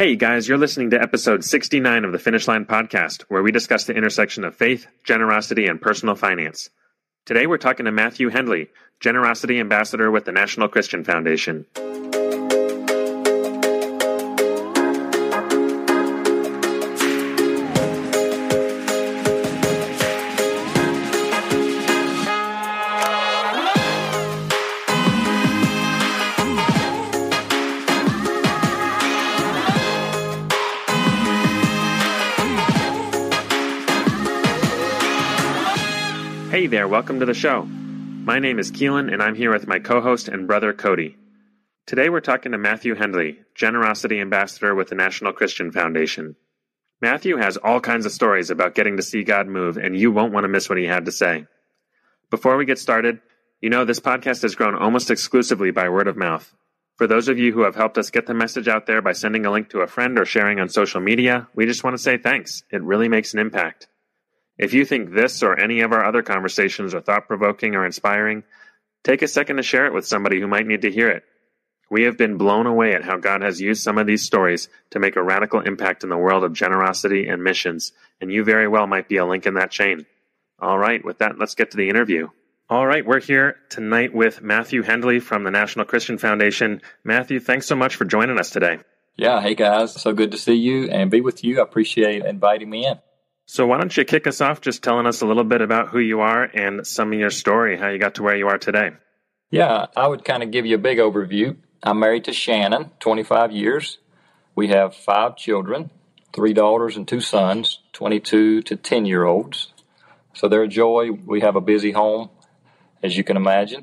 Hey guys, you're listening to episode 69 of the Finish Line podcast, where we discuss the intersection of faith, generosity, and personal finance. Today we're talking to Matthew Hendley, Generosity Ambassador with the National Christian Foundation. There, welcome to the show. My name is Keelan, and I'm here with my co host and brother Cody. Today we're talking to Matthew Hendley, Generosity Ambassador with the National Christian Foundation. Matthew has all kinds of stories about getting to see God move, and you won't want to miss what he had to say. Before we get started, you know this podcast has grown almost exclusively by word of mouth. For those of you who have helped us get the message out there by sending a link to a friend or sharing on social media, we just want to say thanks. It really makes an impact. If you think this or any of our other conversations are thought provoking or inspiring, take a second to share it with somebody who might need to hear it. We have been blown away at how God has used some of these stories to make a radical impact in the world of generosity and missions, and you very well might be a link in that chain. All right, with that, let's get to the interview. All right, we're here tonight with Matthew Hendley from the National Christian Foundation. Matthew, thanks so much for joining us today. Yeah, hey guys, so good to see you and be with you. I appreciate inviting me in. So, why don't you kick us off just telling us a little bit about who you are and some of your story, how you got to where you are today? Yeah, I would kind of give you a big overview. I'm married to Shannon, 25 years. We have five children, three daughters and two sons, 22 to 10 year olds. So they're a joy. We have a busy home, as you can imagine.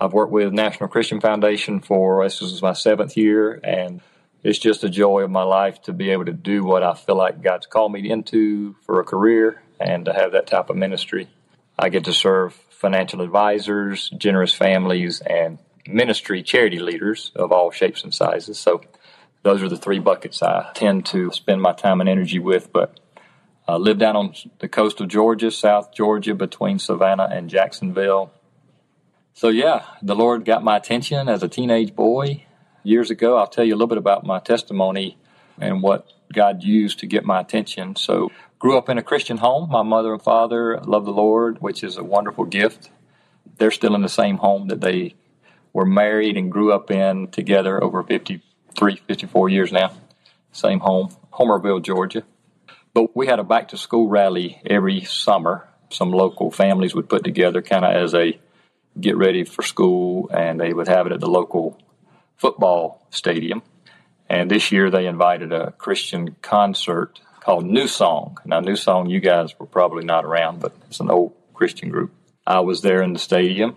I've worked with National Christian Foundation for this is my seventh year, and it's just a joy of my life to be able to do what I feel like God's called me into for a career and to have that type of ministry. I get to serve financial advisors, generous families, and ministry charity leaders of all shapes and sizes. So those are the three buckets I tend to spend my time and energy with. But I live down on the coast of Georgia, South Georgia, between Savannah and Jacksonville. So yeah, the Lord got my attention as a teenage boy years ago. I'll tell you a little bit about my testimony and what God used to get my attention. So, grew up in a Christian home. My mother and father love the Lord, which is a wonderful gift. They're still in the same home that they were married and grew up in together over 53, 54 years now. Same home, Homerville, Georgia. But we had a back to school rally every summer. Some local families would put together kind of as a get ready for school, and they would have it at the local football stadium. And this year they invited a Christian concert called New Song. Now, New Song, you guys were probably not around, but it's an old Christian group. I was there in the stadium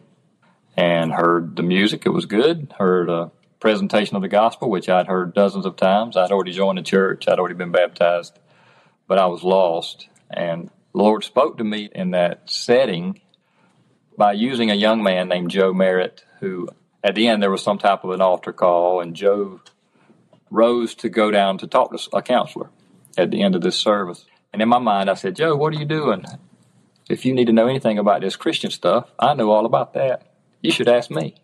and heard the music. It was good. Heard a presentation of the gospel, which I'd heard dozens of times. I'd already joined the church, I'd already been baptized, but I was lost. And the Lord spoke to me in that setting by using a young man named Joe Merritt, who at the end there was some type of an altar call, and Joe rose to go down to talk to a counselor at the end of this service. And in my mind, I said, Joe, what are you doing? If you need to know anything about this Christian stuff, I know all about that. You should ask me.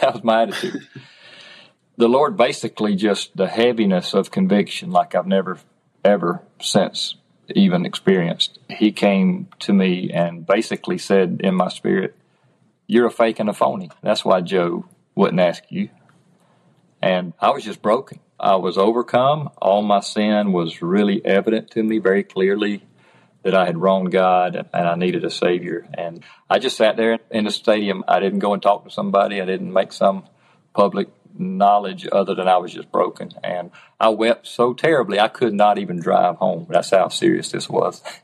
That was my attitude. the Lord basically just the heaviness of conviction, like I've never ever since even experienced. He came to me and basically said in my spirit, you're a fake and a phony. That's why Joe wouldn't ask you. And I was just broken. I was overcome. All my sin was really evident to me very clearly that I had wronged God and I needed a Savior. And I just sat there in the stadium. I didn't go and talk to somebody. I didn't make some public knowledge other than I was just broken. And I wept so terribly I could not even drive home. That's how serious this was.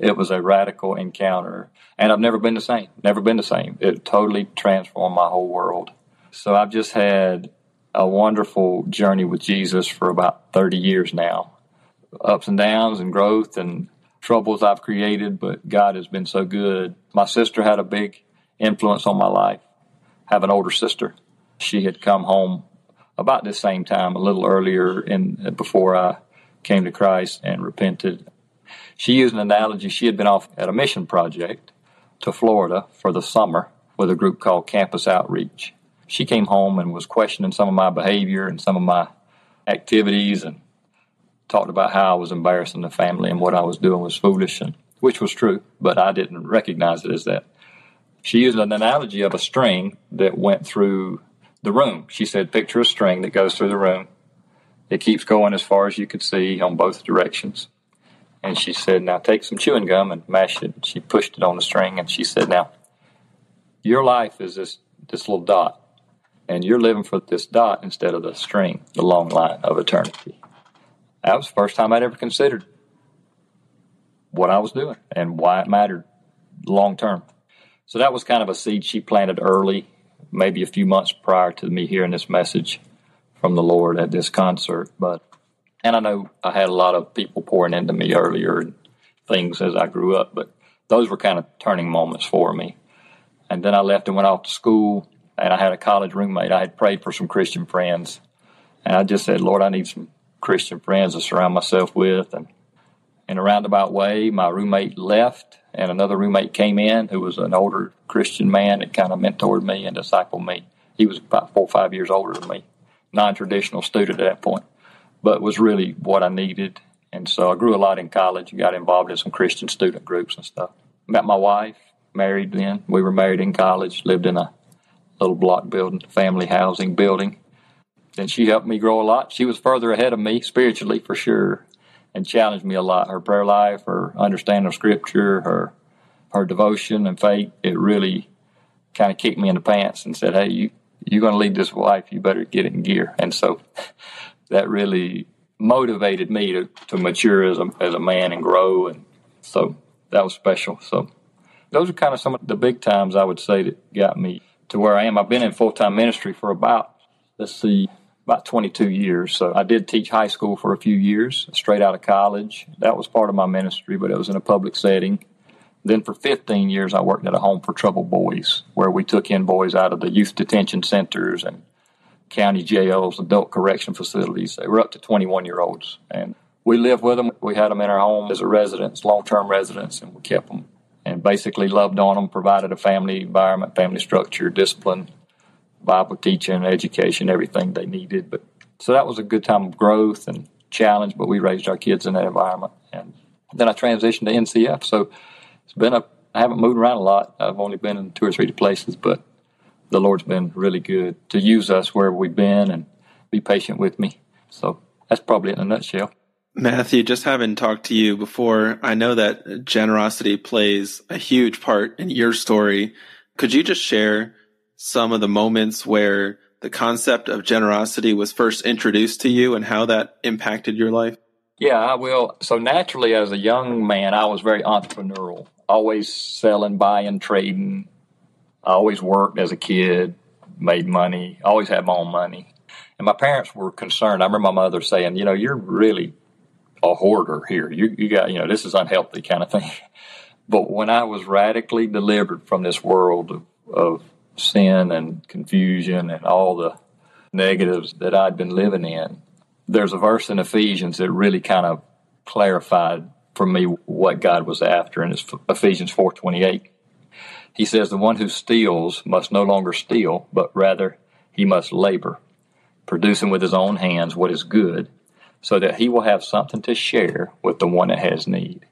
it was a radical encounter and I've never been the same. Never been the same. It totally transformed my whole world. So I've just had a wonderful journey with Jesus for about 30 years now. Ups and downs and growth and troubles I've created, but God has been so good. My sister had a big influence on my life. I have an older sister. She had come home about the same time, a little earlier in before I came to Christ and repented. She used an analogy. She had been off at a mission project to Florida for the summer with a group called Campus Outreach. She came home and was questioning some of my behavior and some of my activities and talked about how I was embarrassing the family and what I was doing was foolish, and which was true, but I didn't recognize it as that. She used an analogy of a string that went through the room. She said, Picture a string that goes through the room. It keeps going as far as you could see on both directions. And she said, Now take some chewing gum and mash it. She pushed it on the string and she said, Now, your life is this, this little dot, and you're living for this dot instead of the string, the long line of eternity. That was the first time I'd ever considered what I was doing and why it mattered long term. So that was kind of a seed she planted early, maybe a few months prior to me hearing this message from the Lord at this concert. But and I know I had a lot of people pouring into me earlier things as I grew up, but those were kind of turning moments for me. And then I left and went off to school, and I had a college roommate. I had prayed for some Christian friends, and I just said, Lord, I need some Christian friends to surround myself with. And in a roundabout way, my roommate left, and another roommate came in who was an older Christian man that kind of mentored me and discipled me. He was about four or five years older than me, non traditional student at that point but was really what I needed. And so I grew a lot in college, and got involved in some Christian student groups and stuff. Met my wife, married then. We were married in college, lived in a little block building, family housing building. And she helped me grow a lot. She was further ahead of me spiritually for sure and challenged me a lot. Her prayer life, her understanding of scripture, her her devotion and faith, it really kind of kicked me in the pants and said, Hey, you you're gonna lead this life, you better get it in gear. And so that really motivated me to, to mature as a, as a man and grow. And so that was special. So those are kind of some of the big times I would say that got me to where I am. I've been in full time ministry for about, let's see, about 22 years. So I did teach high school for a few years, straight out of college. That was part of my ministry, but it was in a public setting. Then for 15 years, I worked at a home for troubled boys, where we took in boys out of the youth detention centers and county jails, adult correction facilities. They were up to 21 year olds. And we lived with them. We had them in our home as a residence, long term residence, and we kept them and basically loved on them, provided a family environment, family structure, discipline, Bible teaching, education, everything they needed. But so that was a good time of growth and challenge, but we raised our kids in that environment. And then I transitioned to NCF. So it's been a, I haven't moved around a lot. I've only been in two or three places, but the Lord's been really good to use us where we've been and be patient with me. So that's probably in a nutshell. Matthew, just having talked to you before, I know that generosity plays a huge part in your story. Could you just share some of the moments where the concept of generosity was first introduced to you and how that impacted your life? Yeah, I will. So naturally, as a young man, I was very entrepreneurial, always selling, buying, trading, I always worked as a kid, made money, always had my own money. And my parents were concerned. I remember my mother saying, you know, you're really a hoarder here. You, you got, you know, this is unhealthy kind of thing. But when I was radically delivered from this world of, of sin and confusion and all the negatives that I'd been living in, there's a verse in Ephesians that really kind of clarified for me what God was after, and it's Ephesians 4:28. He says, The one who steals must no longer steal, but rather he must labor, producing with his own hands what is good, so that he will have something to share with the one that has need.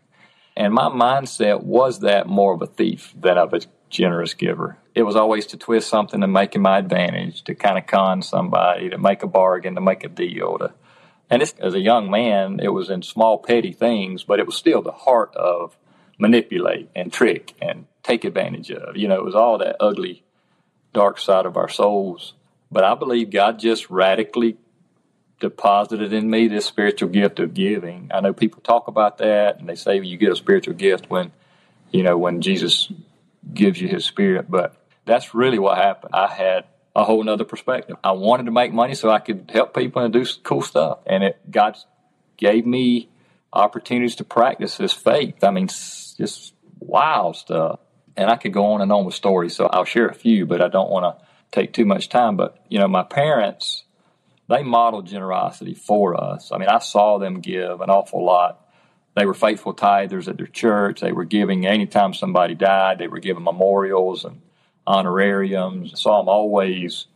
And my mindset was that more of a thief than of a generous giver. It was always to twist something to make it my advantage, to kind of con somebody, to make a bargain, to make a deal. To, and as a young man, it was in small, petty things, but it was still the heart of manipulate and trick and take advantage of. You know, it was all that ugly, dark side of our souls. But I believe God just radically deposited in me this spiritual gift of giving. I know people talk about that and they say you get a spiritual gift when, you know, when Jesus gives you his spirit. But that's really what happened. I had a whole nother perspective. I wanted to make money so I could help people and do cool stuff. And it God gave me opportunities to practice this faith. I mean, just wild stuff. And I could go on and on with stories, so I'll share a few, but I don't want to take too much time. But, you know, my parents, they modeled generosity for us. I mean, I saw them give an awful lot. They were faithful tithers at their church. They were giving anytime somebody died, they were giving memorials and honorariums. I saw them always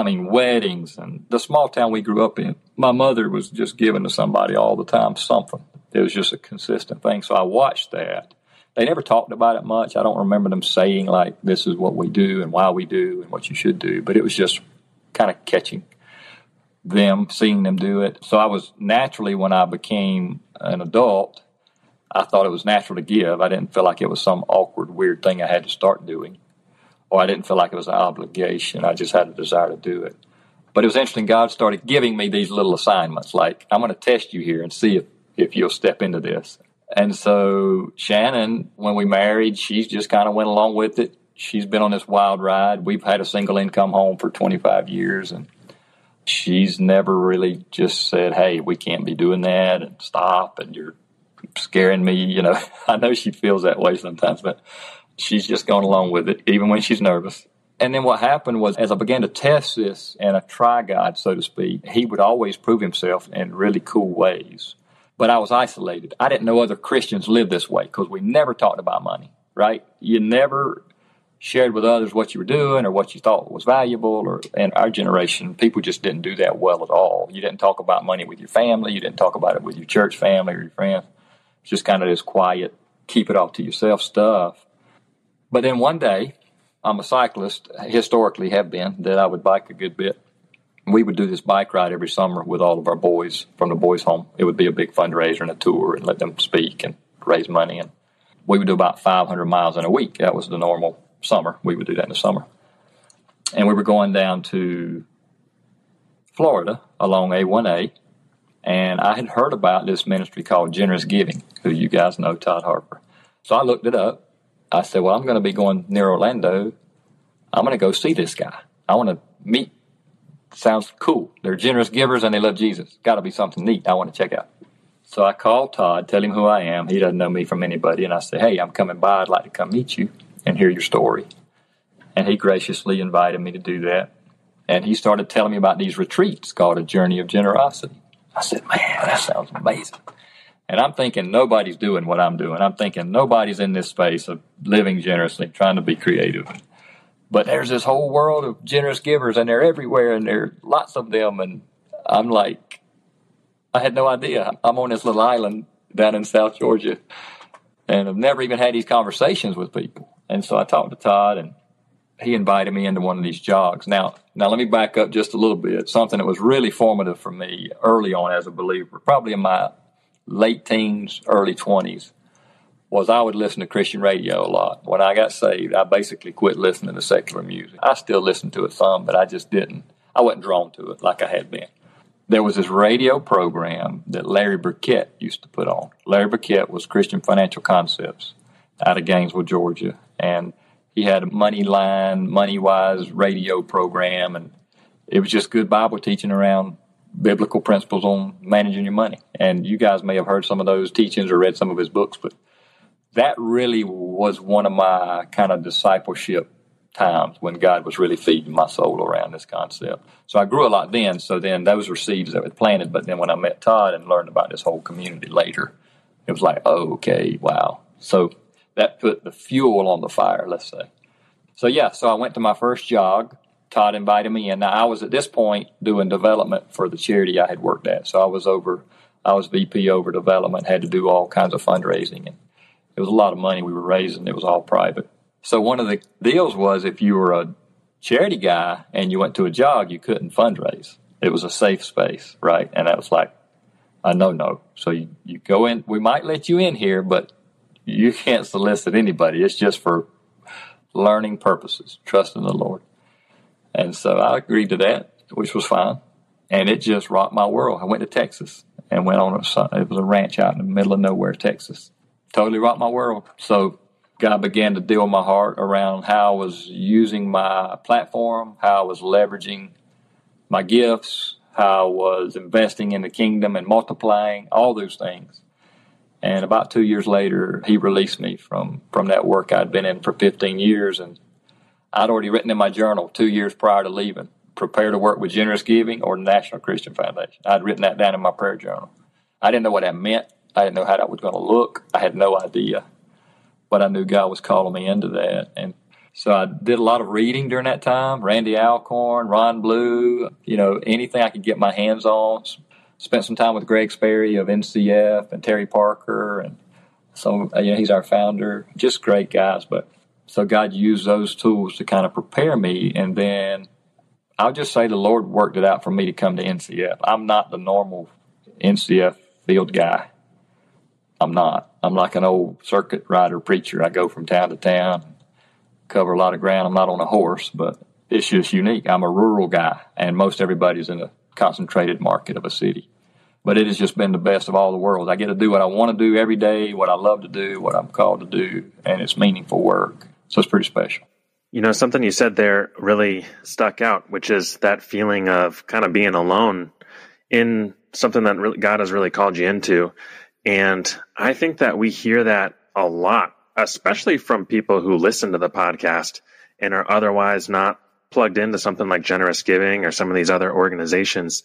I mean, weddings and the small town we grew up in. My mother was just giving to somebody all the time something. It was just a consistent thing. So I watched that. They never talked about it much. I don't remember them saying, like, this is what we do and why we do and what you should do. But it was just kind of catching them, seeing them do it. So I was naturally, when I became an adult, I thought it was natural to give. I didn't feel like it was some awkward, weird thing I had to start doing, or I didn't feel like it was an obligation. I just had a desire to do it. But it was interesting. God started giving me these little assignments, like I'm going to test you here and see if if you'll step into this. And so Shannon, when we married, she just kind of went along with it. She's been on this wild ride. We've had a single income home for 25 years, and she's never really just said, "Hey, we can't be doing that," and stop, and you're scaring me. You know, I know she feels that way sometimes, but she's just going along with it, even when she's nervous. And then what happened was, as I began to test this and a try God, so to speak, he would always prove himself in really cool ways. But I was isolated. I didn't know other Christians live this way because we never talked about money, right? You never shared with others what you were doing or what you thought was valuable or in our generation people just didn't do that well at all you didn't talk about money with your family you didn't talk about it with your church family or your friends it's just kind of this quiet keep it all to yourself stuff but then one day i'm a cyclist historically have been that i would bike a good bit we would do this bike ride every summer with all of our boys from the boys home it would be a big fundraiser and a tour and let them speak and raise money and we would do about 500 miles in a week that was the normal summer. We would do that in the summer. And we were going down to Florida along A1A. And I had heard about this ministry called Generous Giving, who you guys know, Todd Harper. So I looked it up. I said, Well, I'm going to be going near Orlando. I'm going to go see this guy. I want to meet. Sounds cool. They're generous givers and they love Jesus. Got to be something neat I want to check out. So I called Todd, tell him who I am. He doesn't know me from anybody. And I said, Hey, I'm coming by. I'd like to come meet you and hear your story. And he graciously invited me to do that. And he started telling me about these retreats called A Journey of Generosity. I said, man, that sounds amazing. And I'm thinking nobody's doing what I'm doing. I'm thinking nobody's in this space of living generously, trying to be creative. But there's this whole world of generous givers, and they're everywhere, and there are lots of them. And I'm like, I had no idea. I'm on this little island down in South Georgia, and I've never even had these conversations with people. And so I talked to Todd and he invited me into one of these jogs. Now, now let me back up just a little bit. Something that was really formative for me early on as a believer, probably in my late teens, early 20s, was I would listen to Christian radio a lot. When I got saved, I basically quit listening to secular music. I still listened to it some, but I just didn't. I wasn't drawn to it like I had been. There was this radio program that Larry Burkett used to put on. Larry Burkett was Christian Financial Concepts out of Gainesville, Georgia and he had a money line, money wise radio program, and it was just good Bible teaching around biblical principles on managing your money. And you guys may have heard some of those teachings or read some of his books, but that really was one of my kind of discipleship times when God was really feeding my soul around this concept. So I grew a lot then. So then those were seeds that were planted. But then when I met Todd and learned about this whole community later, it was like, oh, okay, wow. So that put the fuel on the fire, let's say. So yeah, so I went to my first jog. Todd invited me in. Now I was at this point doing development for the charity I had worked at. So I was over, I was VP over development, had to do all kinds of fundraising, and it was a lot of money we were raising. It was all private. So one of the deals was if you were a charity guy and you went to a jog, you couldn't fundraise. It was a safe space, right? And that was like a no no. So you, you go in, we might let you in here, but you can't solicit anybody. It's just for learning purposes, trusting the Lord. And so I agreed to that, which was fine. And it just rocked my world. I went to Texas and went on a, it was a ranch out in the middle of nowhere, Texas. Totally rocked my world. So God began to deal my heart around how I was using my platform, how I was leveraging my gifts, how I was investing in the kingdom and multiplying, all those things. And about two years later, he released me from, from that work I'd been in for 15 years. And I'd already written in my journal two years prior to leaving, prepare to work with Generous Giving or National Christian Foundation. I'd written that down in my prayer journal. I didn't know what that meant. I didn't know how that was going to look. I had no idea. But I knew God was calling me into that. And So I did a lot of reading during that time. Randy Alcorn, Ron Blue, you know, anything I could get my hands on. Spent some time with Greg Sperry of NCF and Terry Parker, and so you know he's our founder. Just great guys. But so God used those tools to kind of prepare me, and then I'll just say the Lord worked it out for me to come to NCF. I'm not the normal NCF field guy. I'm not. I'm like an old circuit rider preacher. I go from town to town, cover a lot of ground. I'm not on a horse, but it's just unique. I'm a rural guy, and most everybody's in a concentrated market of a city. But it has just been the best of all the worlds. I get to do what I want to do every day, what I love to do, what I'm called to do, and it's meaningful work. So it's pretty special. You know, something you said there really stuck out, which is that feeling of kind of being alone in something that really, God has really called you into. And I think that we hear that a lot, especially from people who listen to the podcast and are otherwise not plugged into something like Generous Giving or some of these other organizations.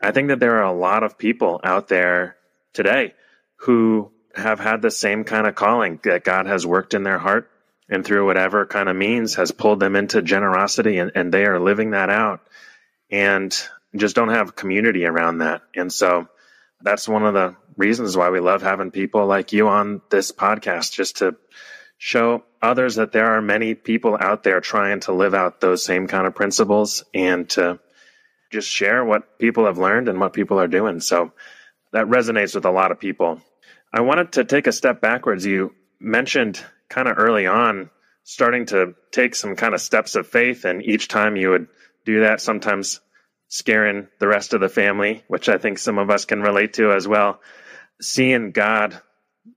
I think that there are a lot of people out there today who have had the same kind of calling that God has worked in their heart and through whatever kind of means has pulled them into generosity and, and they are living that out and just don't have community around that. And so that's one of the reasons why we love having people like you on this podcast, just to show others that there are many people out there trying to live out those same kind of principles and to just share what people have learned and what people are doing. So that resonates with a lot of people. I wanted to take a step backwards. You mentioned kind of early on starting to take some kind of steps of faith, and each time you would do that, sometimes scaring the rest of the family, which I think some of us can relate to as well. Seeing God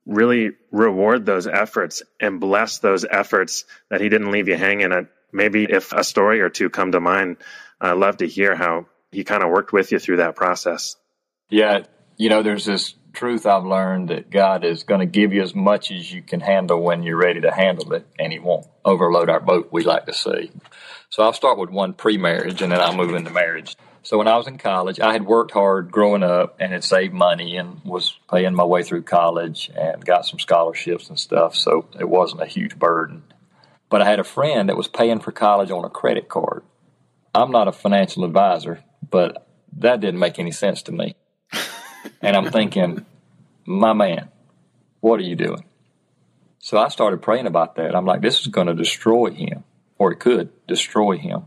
really reward those efforts and bless those efforts that He didn't leave you hanging. And maybe if a story or two come to mind, I'd love to hear how He kind of worked with you through that process. Yeah, you know, there's this truth I've learned that God is going to give you as much as you can handle when you're ready to handle it, and He won't overload our boat, we like to say. So I'll start with one pre marriage and then I'll move into marriage. So when I was in college, I had worked hard growing up and had saved money and was paying my way through college and got some scholarships and stuff. So it wasn't a huge burden. But I had a friend that was paying for college on a credit card. I'm not a financial advisor, but that didn't make any sense to me. And I'm thinking, my man, what are you doing? So I started praying about that. I'm like, this is going to destroy him or it could destroy him.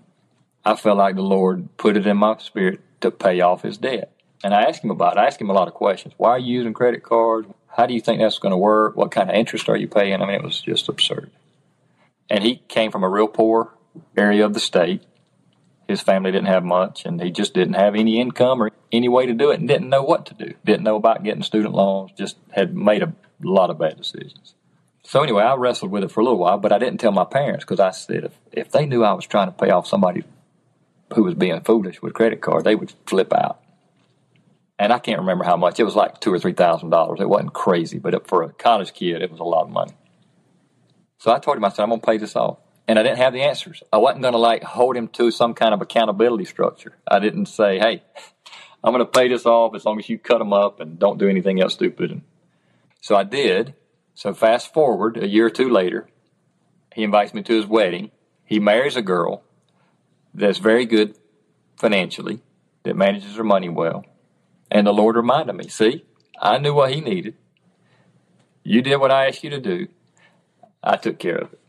I felt like the Lord put it in my spirit to pay off his debt. And I asked him about it. I asked him a lot of questions. Why are you using credit cards? How do you think that's going to work? What kind of interest are you paying? I mean, it was just absurd. And he came from a real poor area of the state. His family didn't have much, and he just didn't have any income or any way to do it and didn't know what to do. Didn't know about getting student loans, just had made a lot of bad decisions. So anyway, I wrestled with it for a little while, but I didn't tell my parents because I said if, if they knew I was trying to pay off somebody who was being foolish with credit card, they would flip out. And I can't remember how much. It was like two or three thousand dollars. It wasn't crazy, but for a college kid, it was a lot of money. So I told him, I said, I'm going to pay this off. And I didn't have the answers. I wasn't going to like hold him to some kind of accountability structure. I didn't say, hey, I'm going to pay this off as long as you cut them up and don't do anything else stupid. And so I did. So fast forward a year or two later, he invites me to his wedding. He marries a girl that's very good financially, that manages her money well. And the Lord reminded me, see, I knew what he needed. You did what I asked you to do. I took care of it.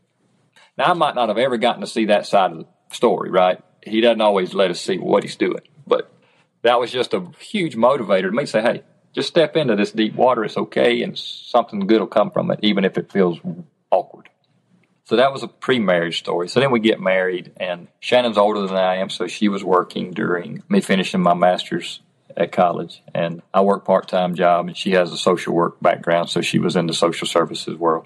Now, I might not have ever gotten to see that side of the story, right? He doesn't always let us see what he's doing. But that was just a huge motivator to me to say, hey, just step into this deep water. It's okay, and something good will come from it, even if it feels awkward. So that was a pre-marriage story. So then we get married, and Shannon's older than I am, so she was working during me finishing my master's at college, and I work part-time job, and she has a social work background, so she was in the social services world.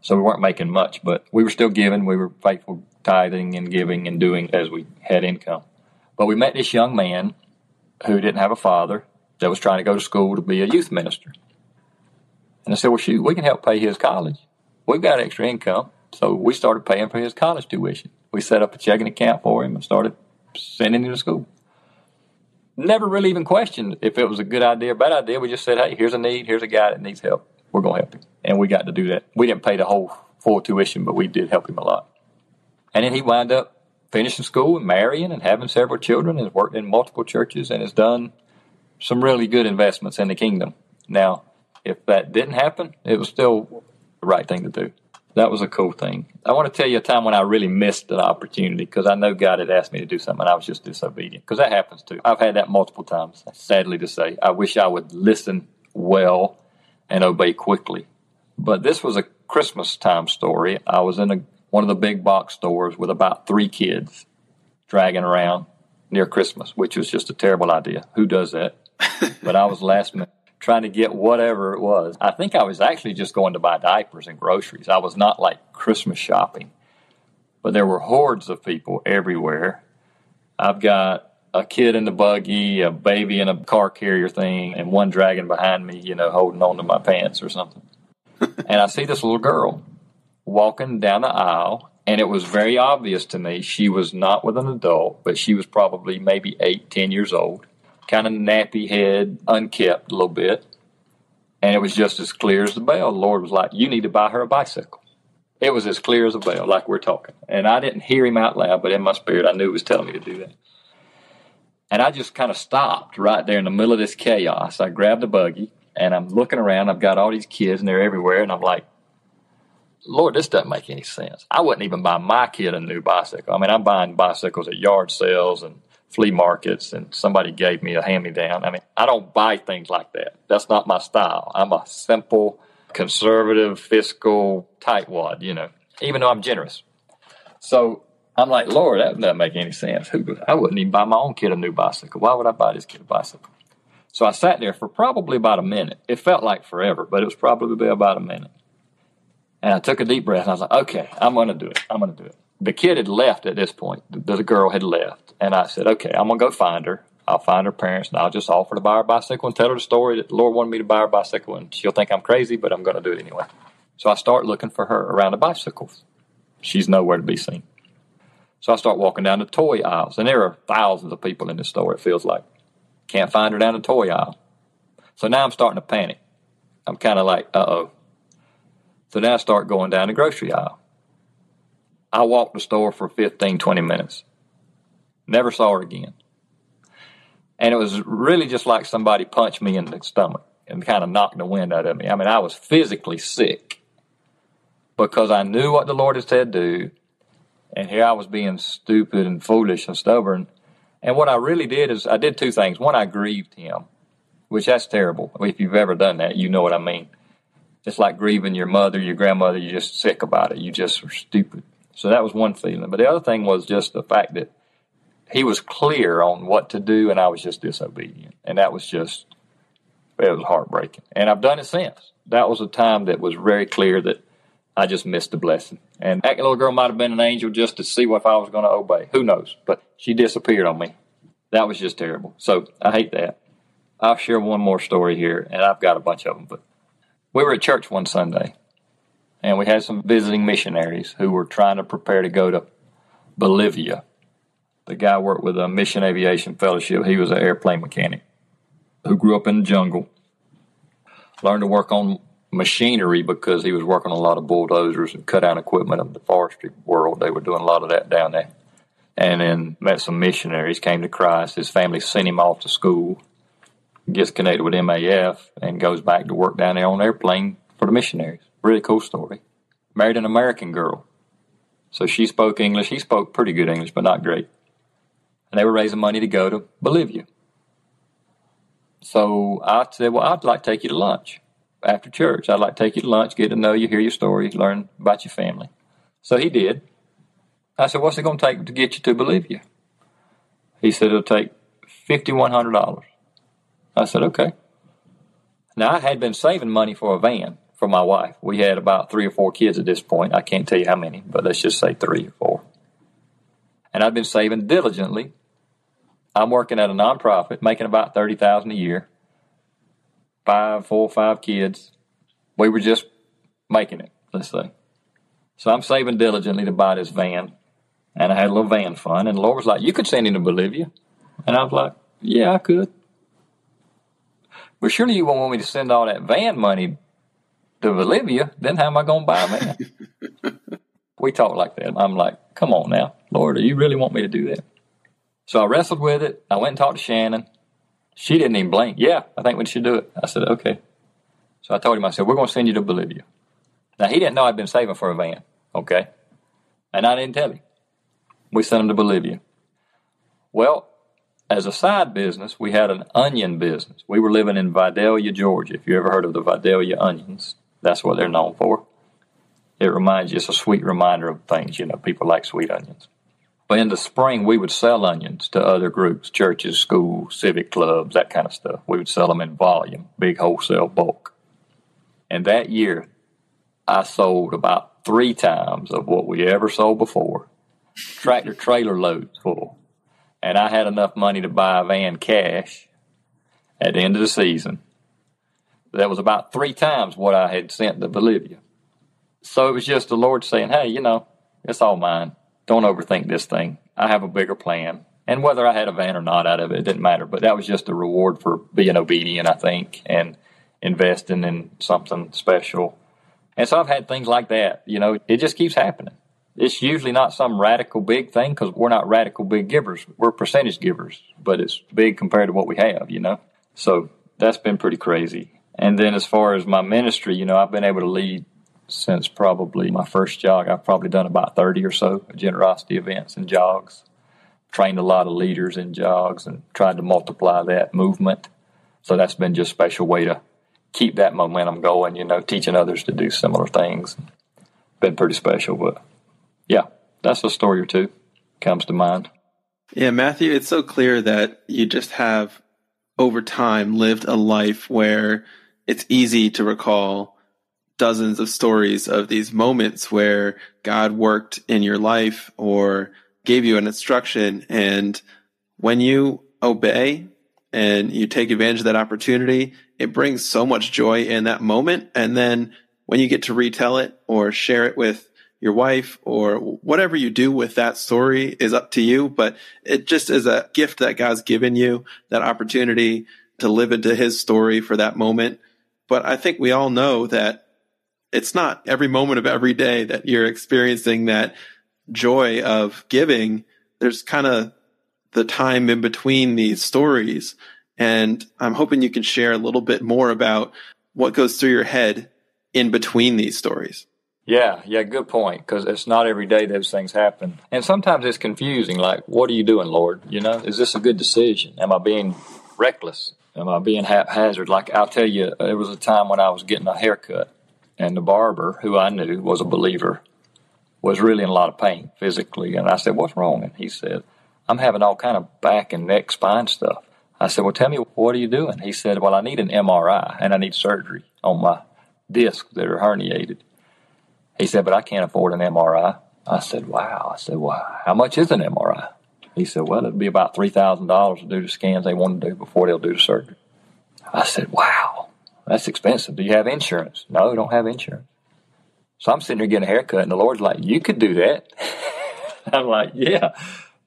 So we weren't making much, but we were still giving. We were faithful tithing and giving and doing as we had income. But we met this young man who didn't have a father, that was trying to go to school to be a youth minister. And I said, well, shoot, we can help pay his college. We've got extra income. So we started paying for his college tuition. We set up a checking account for him and started sending him to school. Never really even questioned if it was a good idea or bad idea. We just said, hey, here's a need. Here's a guy that needs help. We're going to help him. And we got to do that. We didn't pay the whole full tuition, but we did help him a lot. And then he wound up finishing school and marrying and having several children and has worked in multiple churches and has done some really good investments in the kingdom. Now, if that didn't happen, it was still the right thing to do. That was a cool thing. I want to tell you a time when I really missed an opportunity because I know God had asked me to do something and I was just disobedient because that happens too. I've had that multiple times, sadly to say. I wish I would listen well and obey quickly. But this was a Christmas time story. I was in a, one of the big box stores with about three kids dragging around near Christmas, which was just a terrible idea. Who does that? but I was last minute trying to get whatever it was. I think I was actually just going to buy diapers and groceries. I was not like Christmas shopping. But there were hordes of people everywhere. I've got a kid in the buggy, a baby in a car carrier thing, and one dragging behind me, you know, holding on to my pants or something. And I see this little girl walking down the aisle, and it was very obvious to me she was not with an adult, but she was probably maybe eight, ten years old kind of nappy head, unkept a little bit. And it was just as clear as the bell. The Lord was like, You need to buy her a bicycle. It was as clear as a bell, like we're talking. And I didn't hear him out loud, but in my spirit, I knew he was telling me to do that. And I just kind of stopped right there in the middle of this chaos. I grabbed the buggy and I'm looking around. I've got all these kids and they're everywhere. And I'm like, Lord, this doesn't make any sense. I wouldn't even buy my kid a new bicycle. I mean, I'm buying bicycles at yard sales and flea markets and somebody gave me a hand me down. I mean, I don't buy things like that. That's not my style. I'm a simple, conservative, fiscal tightwad, you know, even though I'm generous. So I'm like, Lord, that doesn't make any sense. I wouldn't even buy my own kid a new bicycle. Why would I buy this kid a bicycle? So I sat there for probably about a minute. It felt like forever, but it was probably about a minute. And I took a deep breath and I was like, okay, I'm going to do it. I'm going to do it the kid had left at this point. The, the girl had left. And I said, okay, I'm going to go find her. I'll find her parents and I'll just offer to buy her a bicycle and tell her the story that the Lord wanted me to buy her a bicycle and she'll think I'm crazy, but I'm going to do it anyway. So I start looking for her around the bicycles. She's nowhere to be seen. So I start walking down the toy aisles, and there are thousands of people in the store, it feels like. Can't find her down the toy aisle. So now I'm starting to panic. I'm kind of like, uh oh. So now I start going down the grocery aisle. I walked the store for 15, 20 minutes. Never saw her again. And it was really just like somebody punched me in the stomach and kind of knocked the wind out of me. I mean, I was physically sick because I knew what the Lord had said do. And here I was being stupid and foolish and stubborn. And what I really did is I did two things. One, I grieved him, which that's terrible. If you've ever done that, you know what I mean. It's like grieving your mother, your grandmother. You're just sick about it. You just are stupid. So that was one feeling. But the other thing was just the fact that he was clear on what to do and I was just disobedient. And that was just, it was heartbreaking. And I've done it since. That was a time that was very clear that I just missed the blessing. And that little girl might have been an angel just to see if I was going to obey. Who knows? But she disappeared on me. That was just terrible. So I hate that. I'll share one more story here, and I've got a bunch of them. But we were at church one Sunday, and we had some visiting missionaries who were trying to prepare to go to Bolivia. The guy worked with a Mission Aviation Fellowship. He was an airplane mechanic who grew up in the jungle, learned to work on machinery because he was working on a lot of bulldozers and cut down equipment of the forestry world. They were doing a lot of that down there. And then met some missionaries, came to Christ. His family sent him off to school, gets connected with MAF, and goes back to work down there on airplane for the missionaries. Really cool story. Married an American girl. So she spoke English. He spoke pretty good English, but not great. And they were raising money to go to Bolivia. So I said, Well, I'd like to take you to lunch after church. I'd like to take you to lunch, get to know you, hear your story, learn about your family. So he did. I said, What's it going to take to get you to Bolivia? He said, It'll take $5,100. I said, Okay. Now, I had been saving money for a van for my wife. We had about three or four kids at this point. I can't tell you how many, but let's just say three or four. And I've been saving diligently. I'm working at a nonprofit, making about thirty thousand a year. Five, four, five kids. We were just making it, let's say. So I'm saving diligently to buy this van. And I had a little van fund. And the Lord was like, You could send him to Bolivia. And I was like, Yeah, I could. But surely you won't want me to send all that van money to Bolivia, then how am I going to buy a van? we talk like that. I'm like, come on now, Lord, do you really want me to do that? So I wrestled with it. I went and talked to Shannon. She didn't even blink. Yeah, I think we should do it. I said, okay. So I told him, I said, we're going to send you to Bolivia. Now, he didn't know I'd been saving for a van, okay? And I didn't tell him. We sent him to Bolivia. Well, as a side business, we had an onion business. We were living in Vidalia, Georgia. If you ever heard of the Vidalia onions, that's what they're known for. It reminds you, it's a sweet reminder of things, you know, people like sweet onions. But in the spring, we would sell onions to other groups, churches, schools, civic clubs, that kind of stuff. We would sell them in volume, big wholesale bulk. And that year, I sold about three times of what we ever sold before. Tractor trailer loads full. And I had enough money to buy a van cash at the end of the season. That was about three times what I had sent to Bolivia. So it was just the Lord saying, hey, you know, it's all mine. Don't overthink this thing. I have a bigger plan. And whether I had a van or not out of it, it didn't matter. But that was just a reward for being obedient, I think, and investing in something special. And so I've had things like that. You know, it just keeps happening. It's usually not some radical big thing because we're not radical big givers. We're percentage givers, but it's big compared to what we have, you know? So that's been pretty crazy. And then as far as my ministry, you know, I've been able to lead since probably my first jog. I've probably done about 30 or so generosity events and jogs. Trained a lot of leaders in jogs and tried to multiply that movement. So that's been just a special way to keep that momentum going, you know, teaching others to do similar things. Been pretty special, but yeah, that's a story or two comes to mind. Yeah, Matthew, it's so clear that you just have over time lived a life where it's easy to recall dozens of stories of these moments where God worked in your life or gave you an instruction. And when you obey and you take advantage of that opportunity, it brings so much joy in that moment. And then when you get to retell it or share it with your wife or whatever you do with that story is up to you. But it just is a gift that God's given you that opportunity to live into his story for that moment. But I think we all know that it's not every moment of every day that you're experiencing that joy of giving. There's kind of the time in between these stories. And I'm hoping you can share a little bit more about what goes through your head in between these stories. Yeah, yeah, good point. Because it's not every day those things happen, and sometimes it's confusing. Like, what are you doing, Lord? You know, is this a good decision? Am I being reckless? Am I being haphazard? Like, I'll tell you, there was a time when I was getting a haircut, and the barber, who I knew was a believer, was really in a lot of pain physically. And I said, "What's wrong?" And he said, "I'm having all kind of back and neck spine stuff." I said, "Well, tell me what are you doing?" He said, "Well, I need an MRI and I need surgery on my discs that are herniated." He said, "But I can't afford an MRI." I said, "Wow." I said, "Wow, how much is an MRI?" He said, "Well, it'd be about three thousand dollars to do the scans they want to do before they'll do the surgery." I said, "Wow." That's expensive. Do you have insurance? No, don't have insurance. So I'm sitting there getting a haircut, and the Lord's like, You could do that. I'm like, Yeah,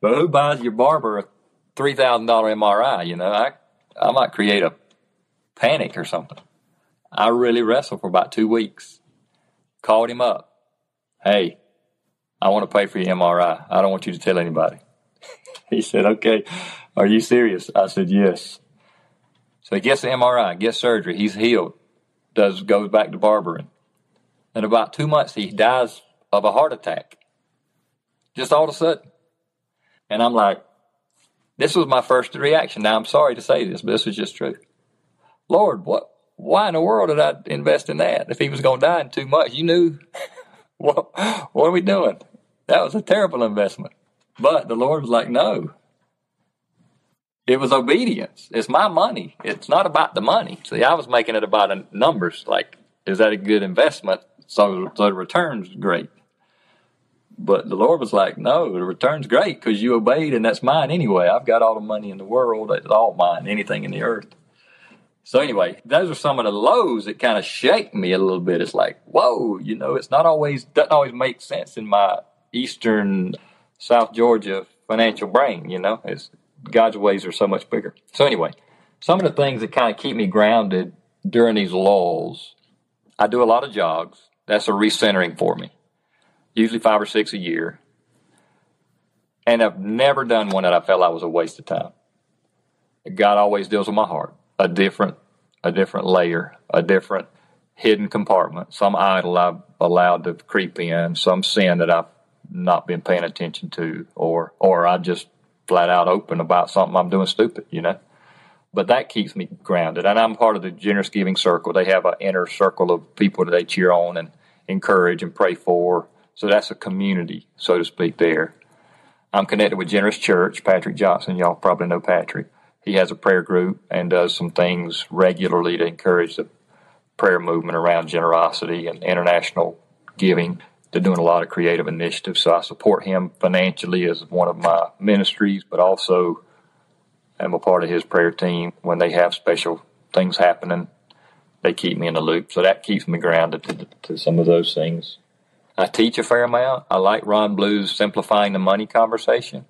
but who buys your barber a $3,000 MRI? You know, I, I might create a panic or something. I really wrestled for about two weeks. Called him up. Hey, I want to pay for your MRI. I don't want you to tell anybody. he said, Okay, are you serious? I said, Yes. So he gets the MRI, gets surgery. He's healed. Does goes back to barbering. In about two months, he dies of a heart attack. Just all of a sudden. And I'm like, this was my first reaction. Now I'm sorry to say this, but this is just true. Lord, what? Why in the world did I invest in that? If he was going to die in two months, you knew. what? What are we doing? That was a terrible investment. But the Lord was like, no, it was obedience. It's my money. It's not about the money. See, I was making it about numbers. Like, is that a good investment? So, so the return's great. But the Lord was like, no, the return's great because you obeyed and that's mine anyway. I've got all the money in the world. It's all mine, anything in the earth. So anyway, those are some of the lows that kind of shake me a little bit. It's like, whoa, you know, it's not always, doesn't always make sense in my Eastern South Georgia financial brain, you know, it's, God's ways are so much bigger. So anyway, some of the things that kind of keep me grounded during these lulls, I do a lot of jogs. That's a recentering for me. Usually five or six a year. And I've never done one that I felt like was a waste of time. God always deals with my heart. A different, a different layer, a different hidden compartment, some idol I've allowed to creep in, some sin that I've not been paying attention to, or or I just flat out open about something I'm doing stupid, you know. But that keeps me grounded, and I'm part of the generous giving circle. They have an inner circle of people that they cheer on and encourage and pray for. So that's a community, so to speak. There, I'm connected with Generous Church. Patrick Johnson, y'all probably know Patrick. He has a prayer group and does some things regularly to encourage the prayer movement around generosity and international giving. They're doing a lot of creative initiatives, so I support him financially as one of my ministries, but also am a part of his prayer team. When they have special things happening, they keep me in the loop. So that keeps me grounded to, to some of those things. I teach a fair amount. I like Ron Blue's Simplifying the Money conversation.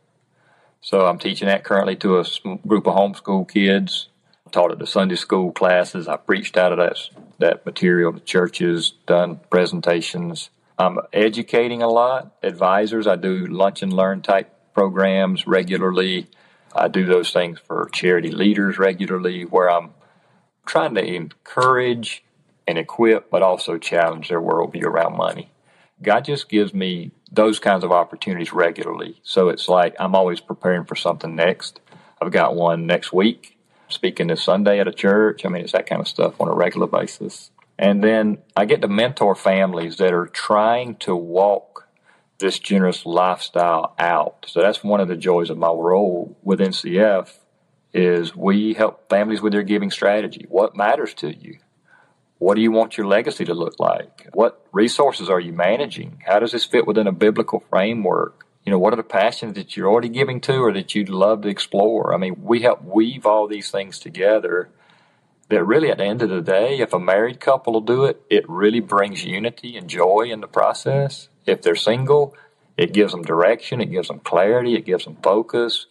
So I'm teaching that currently to a group of homeschool kids I taught at the Sunday school classes. I preached out of that that material to churches, done presentations. I'm educating a lot. Advisors, I do lunch and learn type programs regularly. I do those things for charity leaders regularly, where I'm trying to encourage and equip, but also challenge their worldview around money. God just gives me those kinds of opportunities regularly. So it's like I'm always preparing for something next. I've got one next week speaking this Sunday at a church. I mean, it's that kind of stuff on a regular basis. And then I get to mentor families that are trying to walk this generous lifestyle out. So that's one of the joys of my role with NCF is we help families with their giving strategy. What matters to you? What do you want your legacy to look like? What resources are you managing? How does this fit within a biblical framework? you know, what are the passions that you're already giving to or that you'd love to explore? I mean, we help weave all these things together that really at the end of the day, if a married couple will do it, it really brings unity and joy in the process. If they're single, it gives them direction, it gives them clarity, it gives them focus.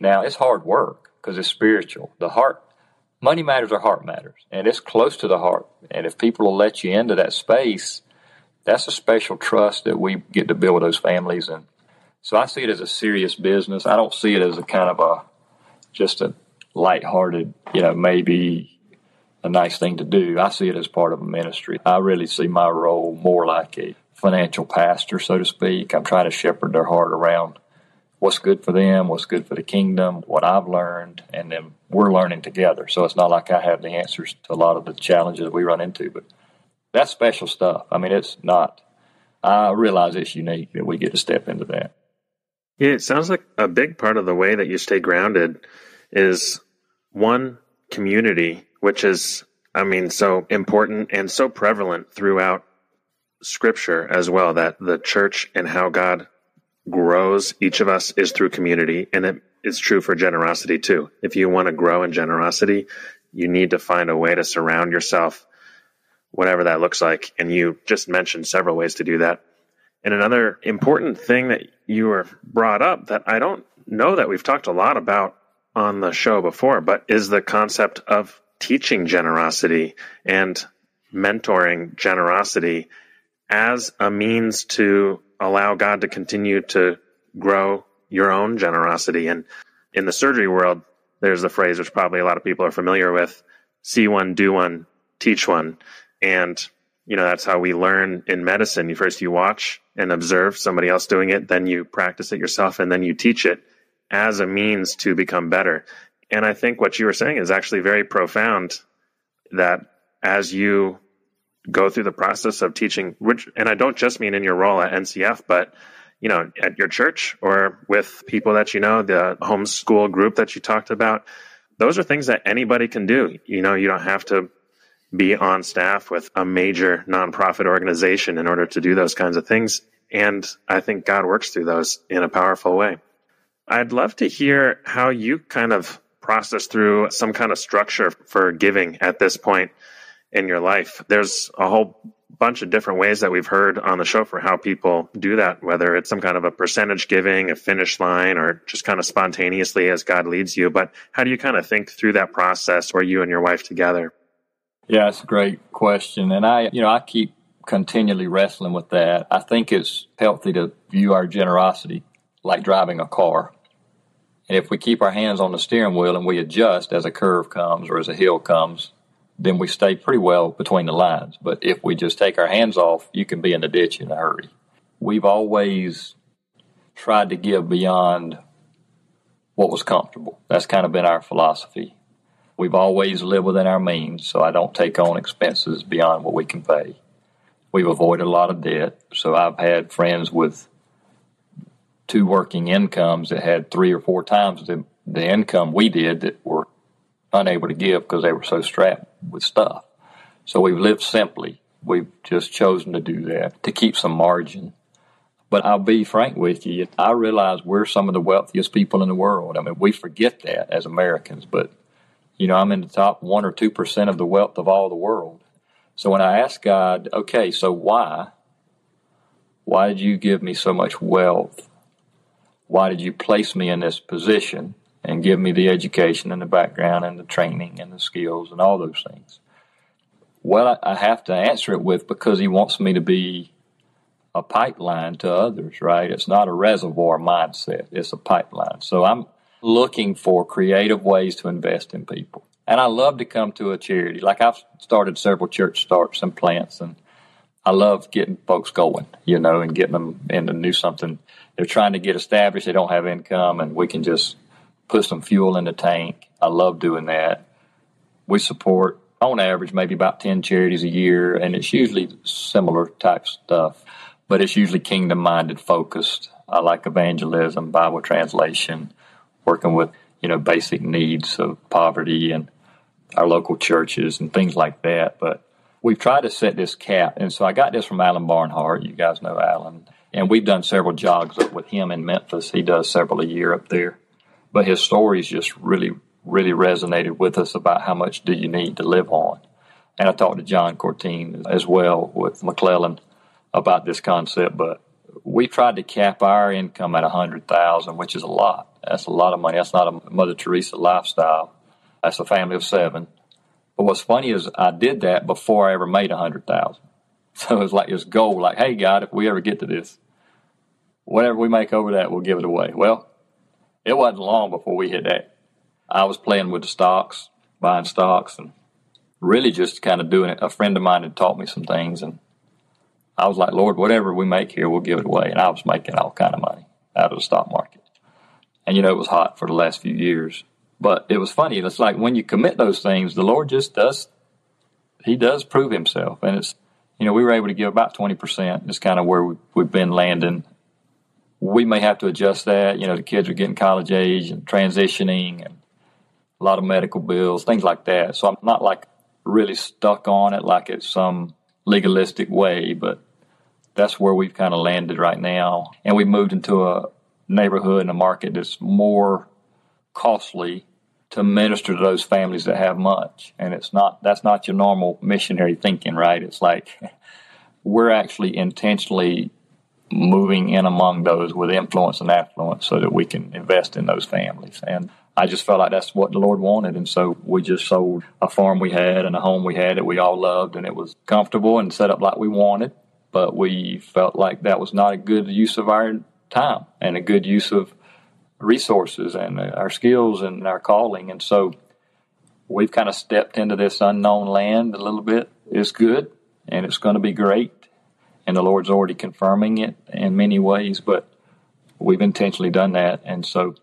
Now, it's hard work because it's spiritual. The heart, money matters or heart matters, and it's close to the heart. And if people will let you into that space, that's a special trust that we get to build with those families and so I see it as a serious business. I don't see it as a kind of a just a lighthearted, you know, maybe a nice thing to do. I see it as part of a ministry. I really see my role more like a financial pastor, so to speak. I'm trying to shepherd their heart around what's good for them, what's good for the kingdom, what I've learned, and then we're learning together. So it's not like I have the answers to a lot of the challenges we run into, but that's special stuff. I mean, it's not, I realize it's unique that we get to step into that. Yeah, it sounds like a big part of the way that you stay grounded is one community, which is, I mean, so important and so prevalent throughout scripture as well that the church and how God grows each of us is through community. And it is true for generosity too. If you want to grow in generosity, you need to find a way to surround yourself, whatever that looks like. And you just mentioned several ways to do that. And another important thing that you were brought up that I don't know that we've talked a lot about on the show before, but is the concept of teaching generosity and mentoring generosity as a means to allow God to continue to grow your own generosity. And in the surgery world, there's a phrase which probably a lot of people are familiar with see one, do one, teach one. And you know that's how we learn in medicine you first you watch and observe somebody else doing it then you practice it yourself and then you teach it as a means to become better and i think what you were saying is actually very profound that as you go through the process of teaching which and i don't just mean in your role at ncf but you know at your church or with people that you know the homeschool group that you talked about those are things that anybody can do you know you don't have to be on staff with a major nonprofit organization in order to do those kinds of things. And I think God works through those in a powerful way. I'd love to hear how you kind of process through some kind of structure for giving at this point in your life. There's a whole bunch of different ways that we've heard on the show for how people do that, whether it's some kind of a percentage giving, a finish line, or just kind of spontaneously as God leads you. But how do you kind of think through that process or you and your wife together? Yeah, it's a great question. And I, you know, I keep continually wrestling with that. I think it's healthy to view our generosity like driving a car. And if we keep our hands on the steering wheel and we adjust as a curve comes or as a hill comes, then we stay pretty well between the lines. But if we just take our hands off, you can be in the ditch in a hurry. We've always tried to give beyond what was comfortable. That's kind of been our philosophy. We've always lived within our means, so I don't take on expenses beyond what we can pay. We've avoided a lot of debt, so I've had friends with two working incomes that had three or four times the, the income we did that were unable to give because they were so strapped with stuff. So we've lived simply. We've just chosen to do that to keep some margin. But I'll be frank with you, I realize we're some of the wealthiest people in the world. I mean, we forget that as Americans, but you know, I'm in the top one or two percent of the wealth of all the world. So when I ask God, okay, so why? Why did you give me so much wealth? Why did you place me in this position and give me the education and the background and the training and the skills and all those things? Well, I have to answer it with because He wants me to be a pipeline to others, right? It's not a reservoir mindset, it's a pipeline. So I'm looking for creative ways to invest in people. And I love to come to a charity. Like I've started several church starts and plants, and I love getting folks going, you know, and getting them into new something. They're trying to get established, they don't have income, and we can just put some fuel in the tank. I love doing that. We support, on average, maybe about 10 charities a year, and it's usually similar type stuff but it's usually kingdom minded focused. I like evangelism, Bible translation, working with, you know, basic needs of poverty and our local churches and things like that. But we've tried to set this cap. And so I got this from Alan Barnhart. You guys know Alan. And we've done several jogs up with him in Memphis. He does several a year up there. But his stories just really, really resonated with us about how much do you need to live on. And I talked to John Cortines as well with Maclellan about this concept, but we tried to cap our income at a hundred thousand, which is a lot. That's a lot of money. That's not a Mother Teresa lifestyle. That's a family of seven. But what's funny is I did that before I ever made a hundred thousand. So it was like this goal, like, hey God, if we ever get to this, whatever we make over that, we'll give it away. Well, it wasn't long before we hit that. I was playing with the stocks, buying stocks, and really just kind of doing it. A friend of mine had taught me some things, and I was like, Lord, whatever we make here, we'll give it away. And I was making all kind of money out of the stock market. And you know, it was hot for the last few years. But it was funny. It's like when you commit those things, the Lord just does, He does prove Himself. And it's, you know, we were able to give about 20%. It's kind of where we, we've been landing. We may have to adjust that. You know, the kids are getting college age and transitioning and a lot of medical bills, things like that. So I'm not like really stuck on it like it's some legalistic way, but that's where we've kind of landed right now. And we've moved into a neighborhood and a market that's more costly to minister to those families that have much. And it's not, that's not your normal missionary thinking, right? It's like we're actually intentionally moving in among those with influence and affluence so that we can invest in those families. And I just felt like that's what the Lord wanted. And so we just sold a farm we had and a home we had that we all loved and it was comfortable and set up like we wanted but we felt like that was not a good use of our time and a good use of resources and uh, our skills and our calling. And so we've kind of stepped into this unknown land a little bit. It's good and it's going to be great. And the Lord's already confirming it in many ways, but we've intentionally done that. And so,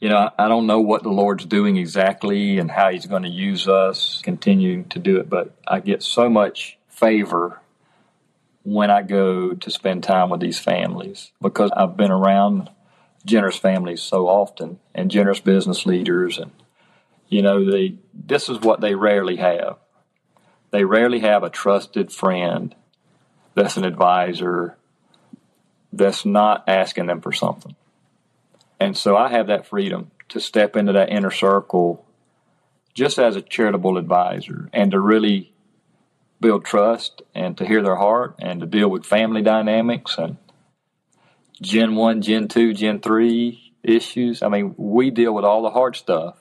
you know, I don't know what the Lord's doing exactly and how He's going to use us continuing to do it, but I get so much favor when I go to spend time with these families because I've been around generous families so often and generous business leaders and you know they this is what they rarely have. They rarely have a trusted friend that's an advisor that's not asking them for something. And so I have that freedom to step into that inner circle just as a charitable advisor and to really build trust and to hear their heart and to deal with family dynamics and Gen 1, Gen 2, Gen 3 issues. I mean, we deal with all the hard stuff,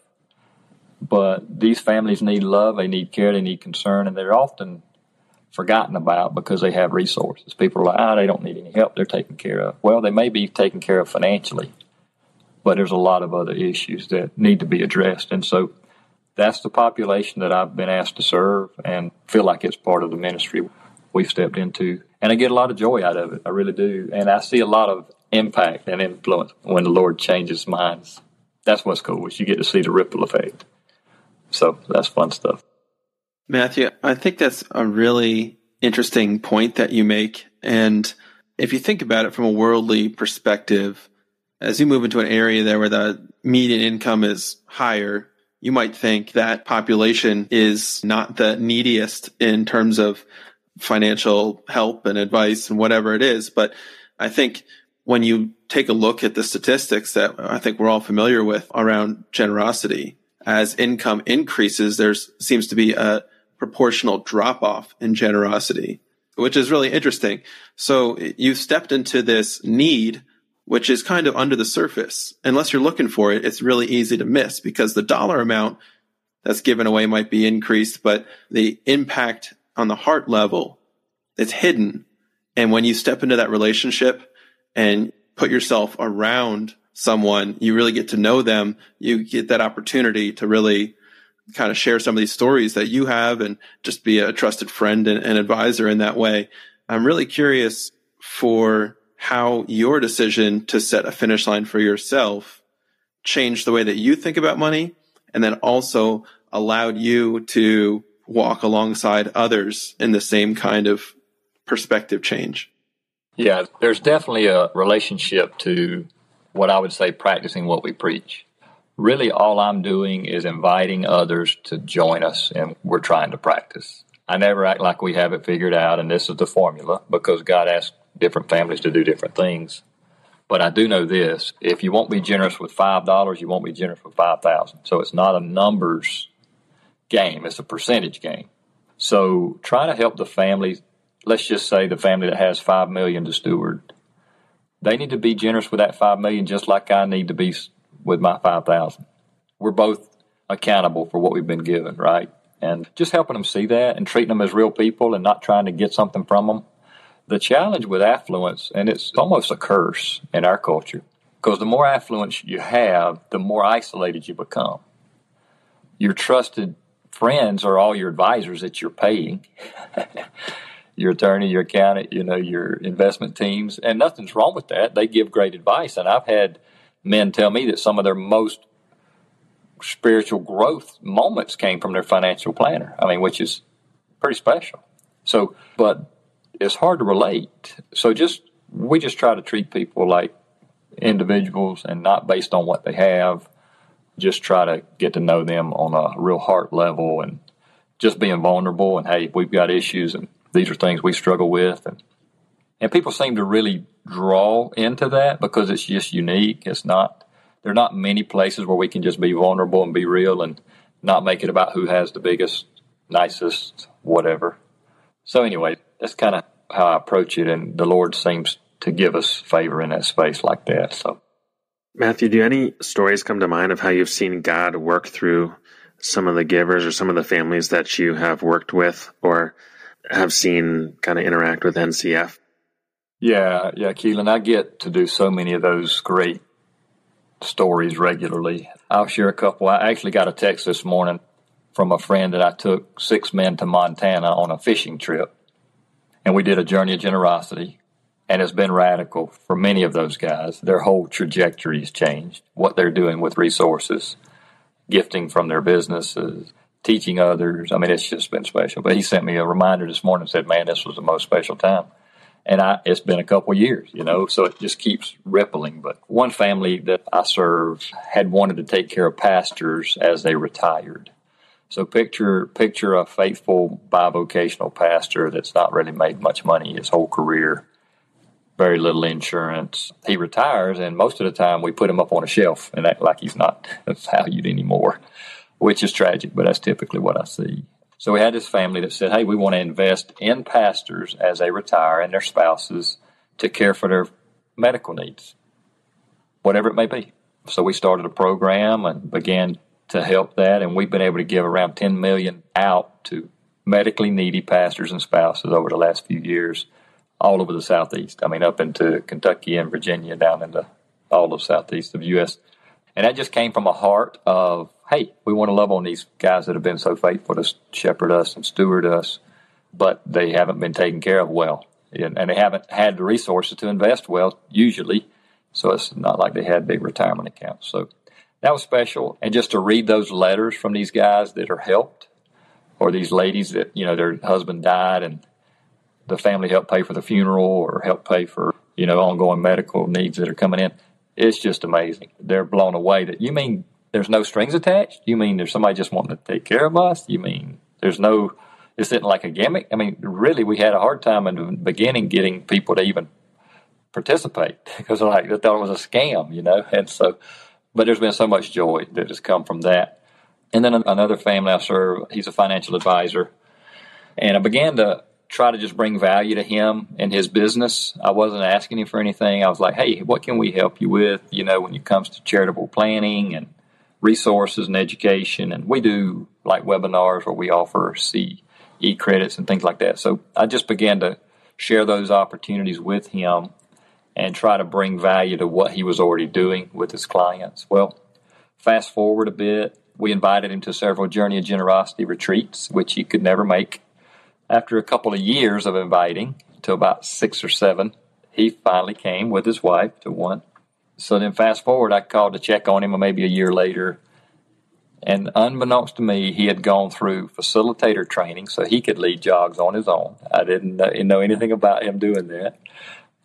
but these families need love, they need care, they need concern, and they're often forgotten about because they have resources. People are like, oh, they don't need any help. They're taken care of. Well, they may be taken care of financially, but there's a lot of other issues that need to be addressed. And so that's the population that I've been asked to serve and feel like it's part of the ministry we've stepped into. And I get a lot of joy out of it. I really do. And I see a lot of impact and influence when the Lord changes minds. That's what's cool is you get to see the ripple effect. So that's fun stuff. Matthew, I think that's a really interesting point that you make. And if you think about it from a worldly perspective, as you move into an area there where the median income is higher, you might think that population is not the neediest in terms of financial help and advice and whatever it is. But I think when you take a look at the statistics that I think we're all familiar with around generosity, as income increases, there seems to be a proportional drop off in generosity, which is really interesting. So you've stepped into this need, which is kind of under the surface. Unless you're looking for it, it's really easy to miss because the dollar amount that's given away might be increased, but the impact on the heart level, it's hidden. And when you step into that relationship and put yourself around someone, you really get to know them. You get that opportunity to really kind of share some of these stories that you have and just be a trusted friend and, and advisor in that way. I'm really curious for how your decision to set a finish line for yourself changed the way that you think about money and then also allowed you to walk alongside others in the same kind of perspective change. Yeah, there's definitely a relationship to what I would say practicing what we preach. Really, all I'm doing is inviting others to join us, and we're trying to practice. I never act like we have it figured out, and this is the formula because God asks different families to do different things. But I do know this: if you won't be generous with five dollars, you won't be generous with five thousand. So it's not a numbers game; it's a percentage game. So try to help the family. Let's just say the family that has five million to steward they need to be generous with that five million just like I need to be with my five thousand. We're both accountable for what we've been given, right? And just helping them see that and treating them as real people and not trying to get something from them. The challenge with affluence, and it's almost a curse in our culture, because the more affluence you have, the more isolated you become. You're trusted friends are all your advisors that you're paying. your attorney, your accountant, you know, your investment teams, and nothing's wrong with that. They give great advice, and I've had men tell me that some of their most spiritual growth moments came from their financial planner. I mean, which is pretty special. So, but it's hard to relate. So, just we just try to treat people like individuals and not based on what they have. Just try to get to know them on a real heart level and just being vulnerable. And hey, we've got issues and these are things we struggle with and and people seem to really draw into that because it's just unique. It's not there are not many places where we can just be vulnerable and be real and not make it about who has the biggest, nicest, whatever. So anyway, that's kind of how I approach it, and the Lord seems to give us favor in that space like that. So, Matthew, do any stories come to mind of how you've seen God work through some of the givers or some of the families that you have worked with, or have seen kind of interact with NCF. Yeah, yeah, Keelan, I get to do so many of those great stories regularly. I'll share a couple. I actually got a text this morning from a friend that I took six men to Montana on a fishing trip. And we did a journey of generosity. And it's been radical for many of those guys. Their whole trajectory has changed. What they're doing with resources, gifting from their businesses, teaching others. I mean, it's just been special. But he sent me a reminder this morning and said, man, this was the most special time. And I, it's been a couple years, you know, so it just keeps rippling. But one family that I serve had wanted to take care of pastors as they retired. So picture picture a faithful bivocational pastor that's not really made much money his whole career, very little insurance. He retires, and most of the time we put him up on a shelf and act like he's not valued anymore which is tragic, but that's typically what I see. So we had this family that said, hey, we want to invest in pastors as they retire and their spouses to care for their medical needs, whatever it may be. So we started a program and began to help that, and we've been able to give around 10 million out to medically needy pastors and spouses over the last few years all over the southeast. I mean, up into Kentucky and Virginia, down into all of southeast of U.S. And that just came from a heart of, hey, we want to love on these guys that have been so faithful to shepherd us and steward us, but they haven't been taken care of well. And they haven't had the resources to invest well, usually. So it's not like they had big retirement accounts. So that was special. And just to read those letters from these guys that are helped, or these ladies that, you know, their husband died and the family help pay for the funeral or help pay for, you know, ongoing medical needs that are coming in. It's just amazing. They're blown away that you mean there's no strings attached? You mean there's somebody just wanting to take care of us? You mean there's no, isn't like a gimmick? I mean, really, we had a hard time in the beginning getting people to even participate because like they thought it was a scam, you know? And so, but there's been so much joy that has come from that. And then another family I serve, he's a financial advisor. And I began to try to just bring value to him and his business. I wasn't asking him for anything. I was like, hey, what can we help you with, you know, when it comes to charitable planning and resources and education. And we do like webinars where we offer CE credits and things like that. So I just began to share those opportunities with him and try to bring value to what he was already doing with his clients. Well, fast forward a bit, we invited him to several Journey of Generosity retreats, which he could never make. After a couple of years of inviting to about six or seven, he finally came with his wife to one. So then, fast forward, I called to check on him maybe a year later. And unbeknownst to me, he had gone through facilitator training so he could lead jogs on his own. I didn't know, anything about him doing that.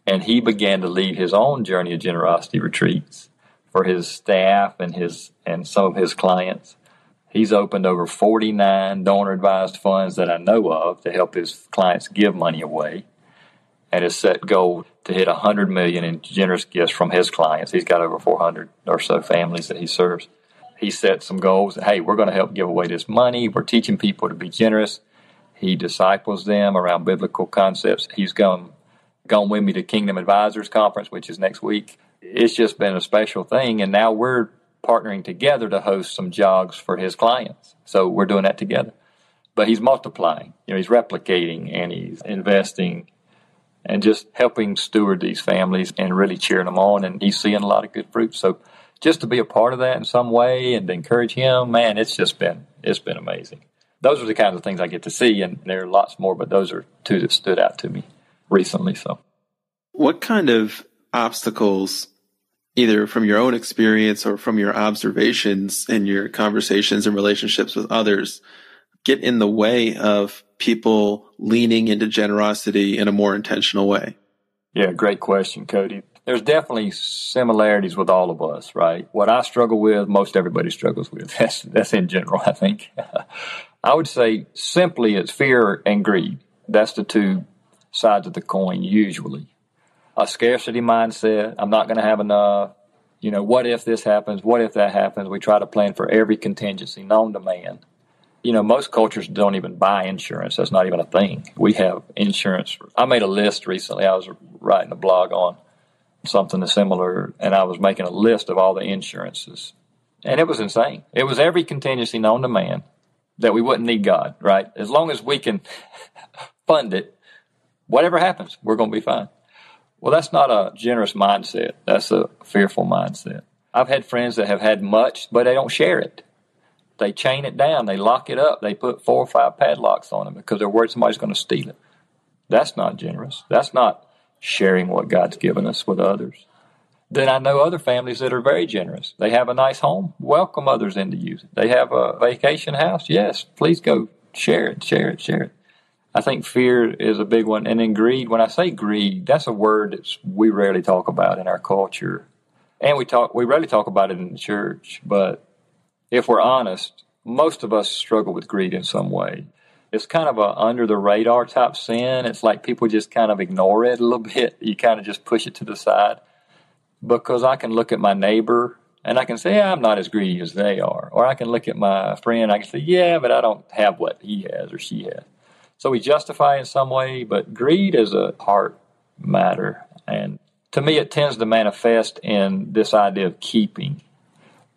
And he began to lead his own Journey of Generosity retreats for his staff and his and some of his clients. He's opened over 49 donor advised funds that I know of to help his clients give money away and has set goal to hit 100 million in generous gifts from his clients. He's got over 400 or so families that he serves. He set some goals. Hey, we're going to help give away this money. We're teaching people to be generous. He disciples them around biblical concepts. He's gone gone with me to Kingdom Advisors Conference, which is next week. It's just been a special thing, and now we're partnering together to host some jogs for his clients. So we're doing that together. But he's multiplying, you know, he's replicating and he's investing and just helping steward these families and really cheering them on. And he's seeing a lot of good fruit. So just to be a part of that in some way and to encourage him, man, it's just been it's been amazing. Those are the kinds of things I get to see, and there are lots more, but those are two that stood out to me recently. So, what kind of obstacles either from your own experience or from your observations and your conversations and relationships with others get in the way of people leaning into generosity in a more intentional way? Yeah, great question, Cody. There's definitely similarities with all of us, right? What I struggle with, most everybody struggles with. That's that's in general, I think. I would say simply it's fear and greed. That's the two sides of the coin usually a scarcity mindset. I'm not going to have enough. You know, what if this happens? What if that happens? We try to plan for every contingency known to man. You know, most cultures don't even buy insurance. That's not even a thing. We have insurance. I made a list recently. I was writing a blog on something similar, and I was making a list of all the insurances. And it was insane. It was every contingency known to man that we wouldn't need God, right? As long as we can fund it, whatever happens, we're going to be fine. Well, that's not a generous mindset. That's a fearful mindset. I've had friends that have had much, but they don't share it. They chain it down, they lock it up, they put four or five padlocks on it because they're worried somebody's going to steal it. That's not generous. That's not sharing what God's given us with others. Then I know other families that are very generous. They have a nice home, welcome others in to use it. They have a vacation house. Yes, please go share it, share it, share it. I think fear is a big one. And then greed, when I say greed, that's a word that we rarely talk about in our culture. And we talk we rarely talk about it in the church, but if we're honest, most of us struggle with greed in some way. It's kind of a under the radar type sin. It's like people just kind of ignore it a little bit. You kind of just push it to the side. Because I can look at my neighbor and I can say, yeah, I'm not as greedy as they are. Or I can look at my friend, I can say, yeah, but I don't have what he has or she has. So we justify in some way, but greed is a heart matter. And to me, it tends to manifest in this idea of keeping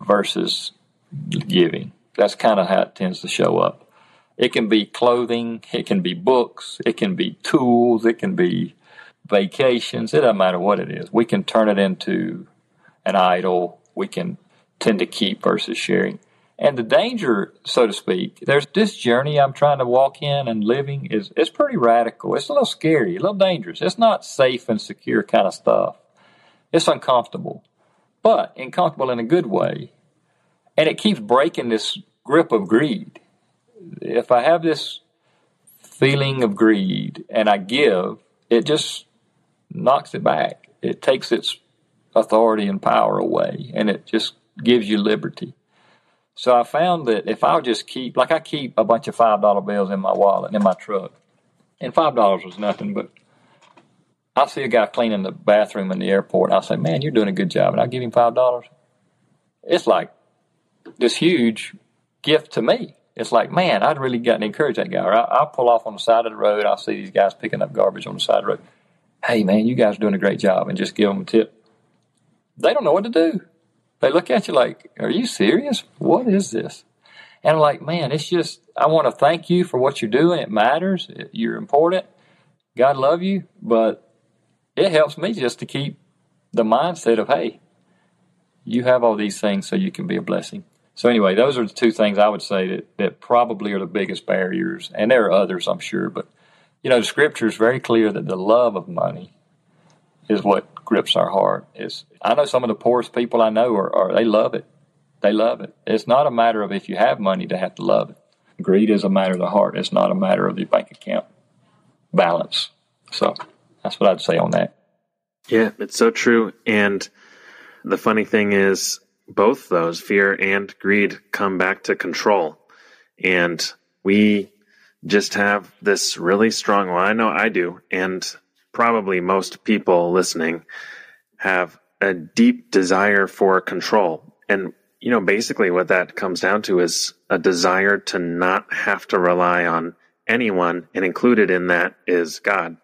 versus giving. That's kind of how it tends to show up. It can be clothing, it can be books, it can be tools, it can be vacations. It doesn't matter what it is. We can turn it into an idol. We can tend to keep versus sharing. And the danger, so to speak, there's this journey I'm trying to walk in and living is it's pretty radical. It's a little scary, a little dangerous. It's not safe and secure kind of stuff. It's uncomfortable, but uncomfortable in a good way. And it keeps breaking this grip of greed. If I have this feeling of greed and I give, it just knocks it back. It takes its authority and power away and it just gives you liberty. So I found that if I just keep, like I keep a bunch of five dollar bills in my wallet and in my truck, and five dollars was nothing, but I'll see a guy cleaning the bathroom in the airport, I'll say, "Man, you're doing a good job," and I'll give him five dollars. It's like this huge gift to me. It's like, man, I'd really gotten to encourage that guy. Or I, will pull off on the side of the road. I'll see these guys picking up garbage on the side of the road. Hey, man, you guys are doing a great job, and just give them a tip. They don't know what to do. They look at you like, are you serious? What is this? And I'm like, man, it's just, I want to thank you for what you're doing. It matters. You're important. God love you. But it helps me just to keep the mindset of, hey, you have all these things so you can be a blessing. So anyway, those are the two things I would say that, that probably are the biggest barriers. And there are others, I'm sure. But, you know, the scripture is very clear that the love of money is what grips our heart. Is I know some of the poorest people I know are, are they love it. They love it. It's not a matter of if you have money to have to love it. Greed is a matter of the heart. It's not a matter of the bank account balance. So that's what I'd say on that. Yeah, it's so true. And the funny thing is, both those, fear and greed, come back to control. And we just have this really strong, well, I know I do, and probably most people listening have a deep desire for control. And, you know, basically what that comes down to is a desire to not have to rely on anyone, and included in that is God.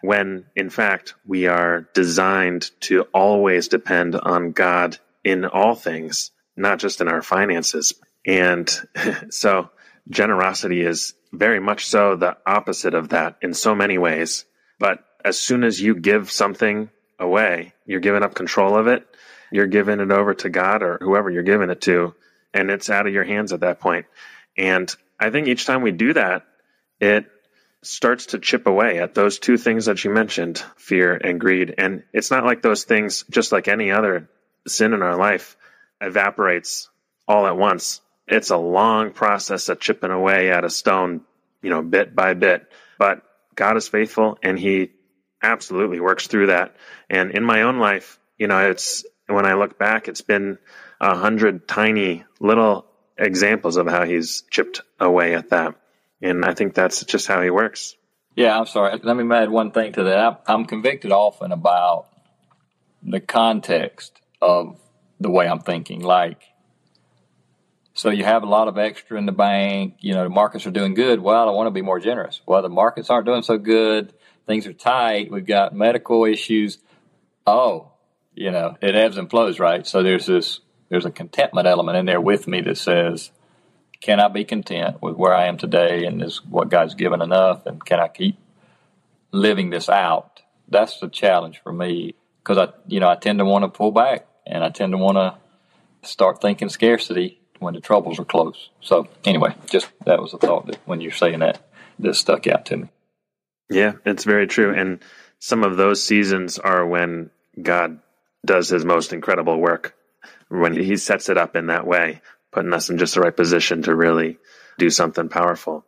When in fact, we are designed to always depend on God in all things, not just in our finances. And so generosity is very much so the opposite of that in so many ways. But as soon as you give something away, you're giving up control of it. You're giving it over to God or whoever you're giving it to, and it's out of your hands at that point. And I think each time we do that, it starts to chip away at those two things that you mentioned fear and greed. And it's not like those things, just like any other sin in our life, evaporates all at once. It's a long process of chipping away at a stone, you know, bit by bit. But God is faithful and He absolutely works through that. And in my own life, you know, it's when I look back, it's been a hundred tiny little examples of how he's chipped away at that. And I think that's just how he works. Yeah, I'm sorry. Let me add one thing to that. I'm convicted often about the context of the way I'm thinking. Like, so you have a lot of extra in the bank. You know, the markets are doing good. Well, I want to be more generous. Well, the markets aren't doing so good things are tight. We've got medical issues. Oh, you know, it ebbs and flows, right? So there's this, there's a contentment element in there with me that says, can I be content with where I am today and is what God's given enough? And can I keep living this out? That's the challenge for me because I, you know, I tend to want to pull back and I tend to want to start thinking scarcity when the troubles are close. So anyway, just that was a thought that when you're saying that, this stuck out to me. Yeah, it's very true. And some of those seasons are when God does his most incredible work, when he sets it up in that way, putting us in just the right position to really do something powerful.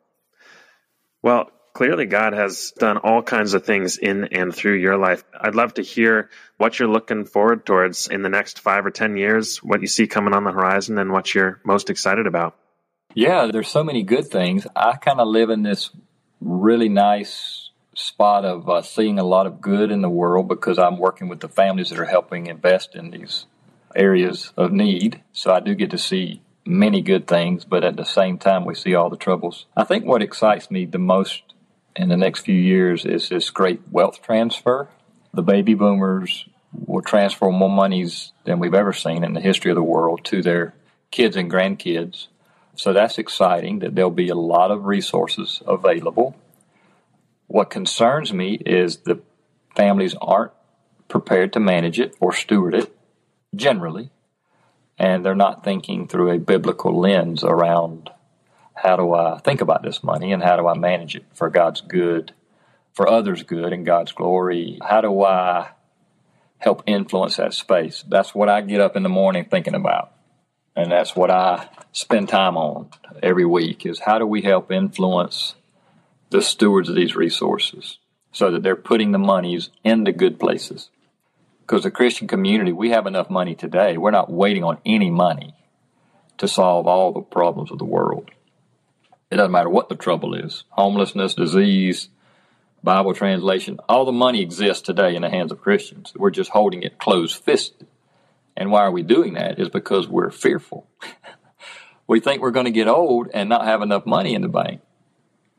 Well, clearly God has done all kinds of things in and through your life. I'd love to hear what you're looking forward towards in the next five or 10 years, what you see coming on the horizon, and what you're most excited about. Yeah, there's so many good things. I kind of live in this really nice spot of uh, seeing a lot of good in the world because I'm working with the families that are helping invest in these areas of need. So I do get to see many good things, but at the same time, we see all the troubles. I think what excites me the most in the next few years is this great wealth transfer. The baby boomers will transfer more monies than we've ever seen in the history of the world to their kids and grandkids So that's exciting that there'll be a lot of resources available. What concerns me is the families aren't prepared to manage it or steward it generally, and they're not thinking through a biblical lens around how do I think about this money and how do I manage it for God's good, for others' good and God's glory? How do I help influence that space? That's what I get up in the morning thinking about. And that's what I spend time on every week is how do we help influence the stewards of these resources so that they're putting the monies into good places. Because the Christian community, we have enough money today. We're not waiting on any money to solve all the problems of the world. It doesn't matter what the trouble is homelessness, disease, Bible translation. All the money exists today in the hands of Christians. We're just holding it closed fisted. And why are we doing that? Is because we're fearful. we think we're going to get old and not have enough money in the bank.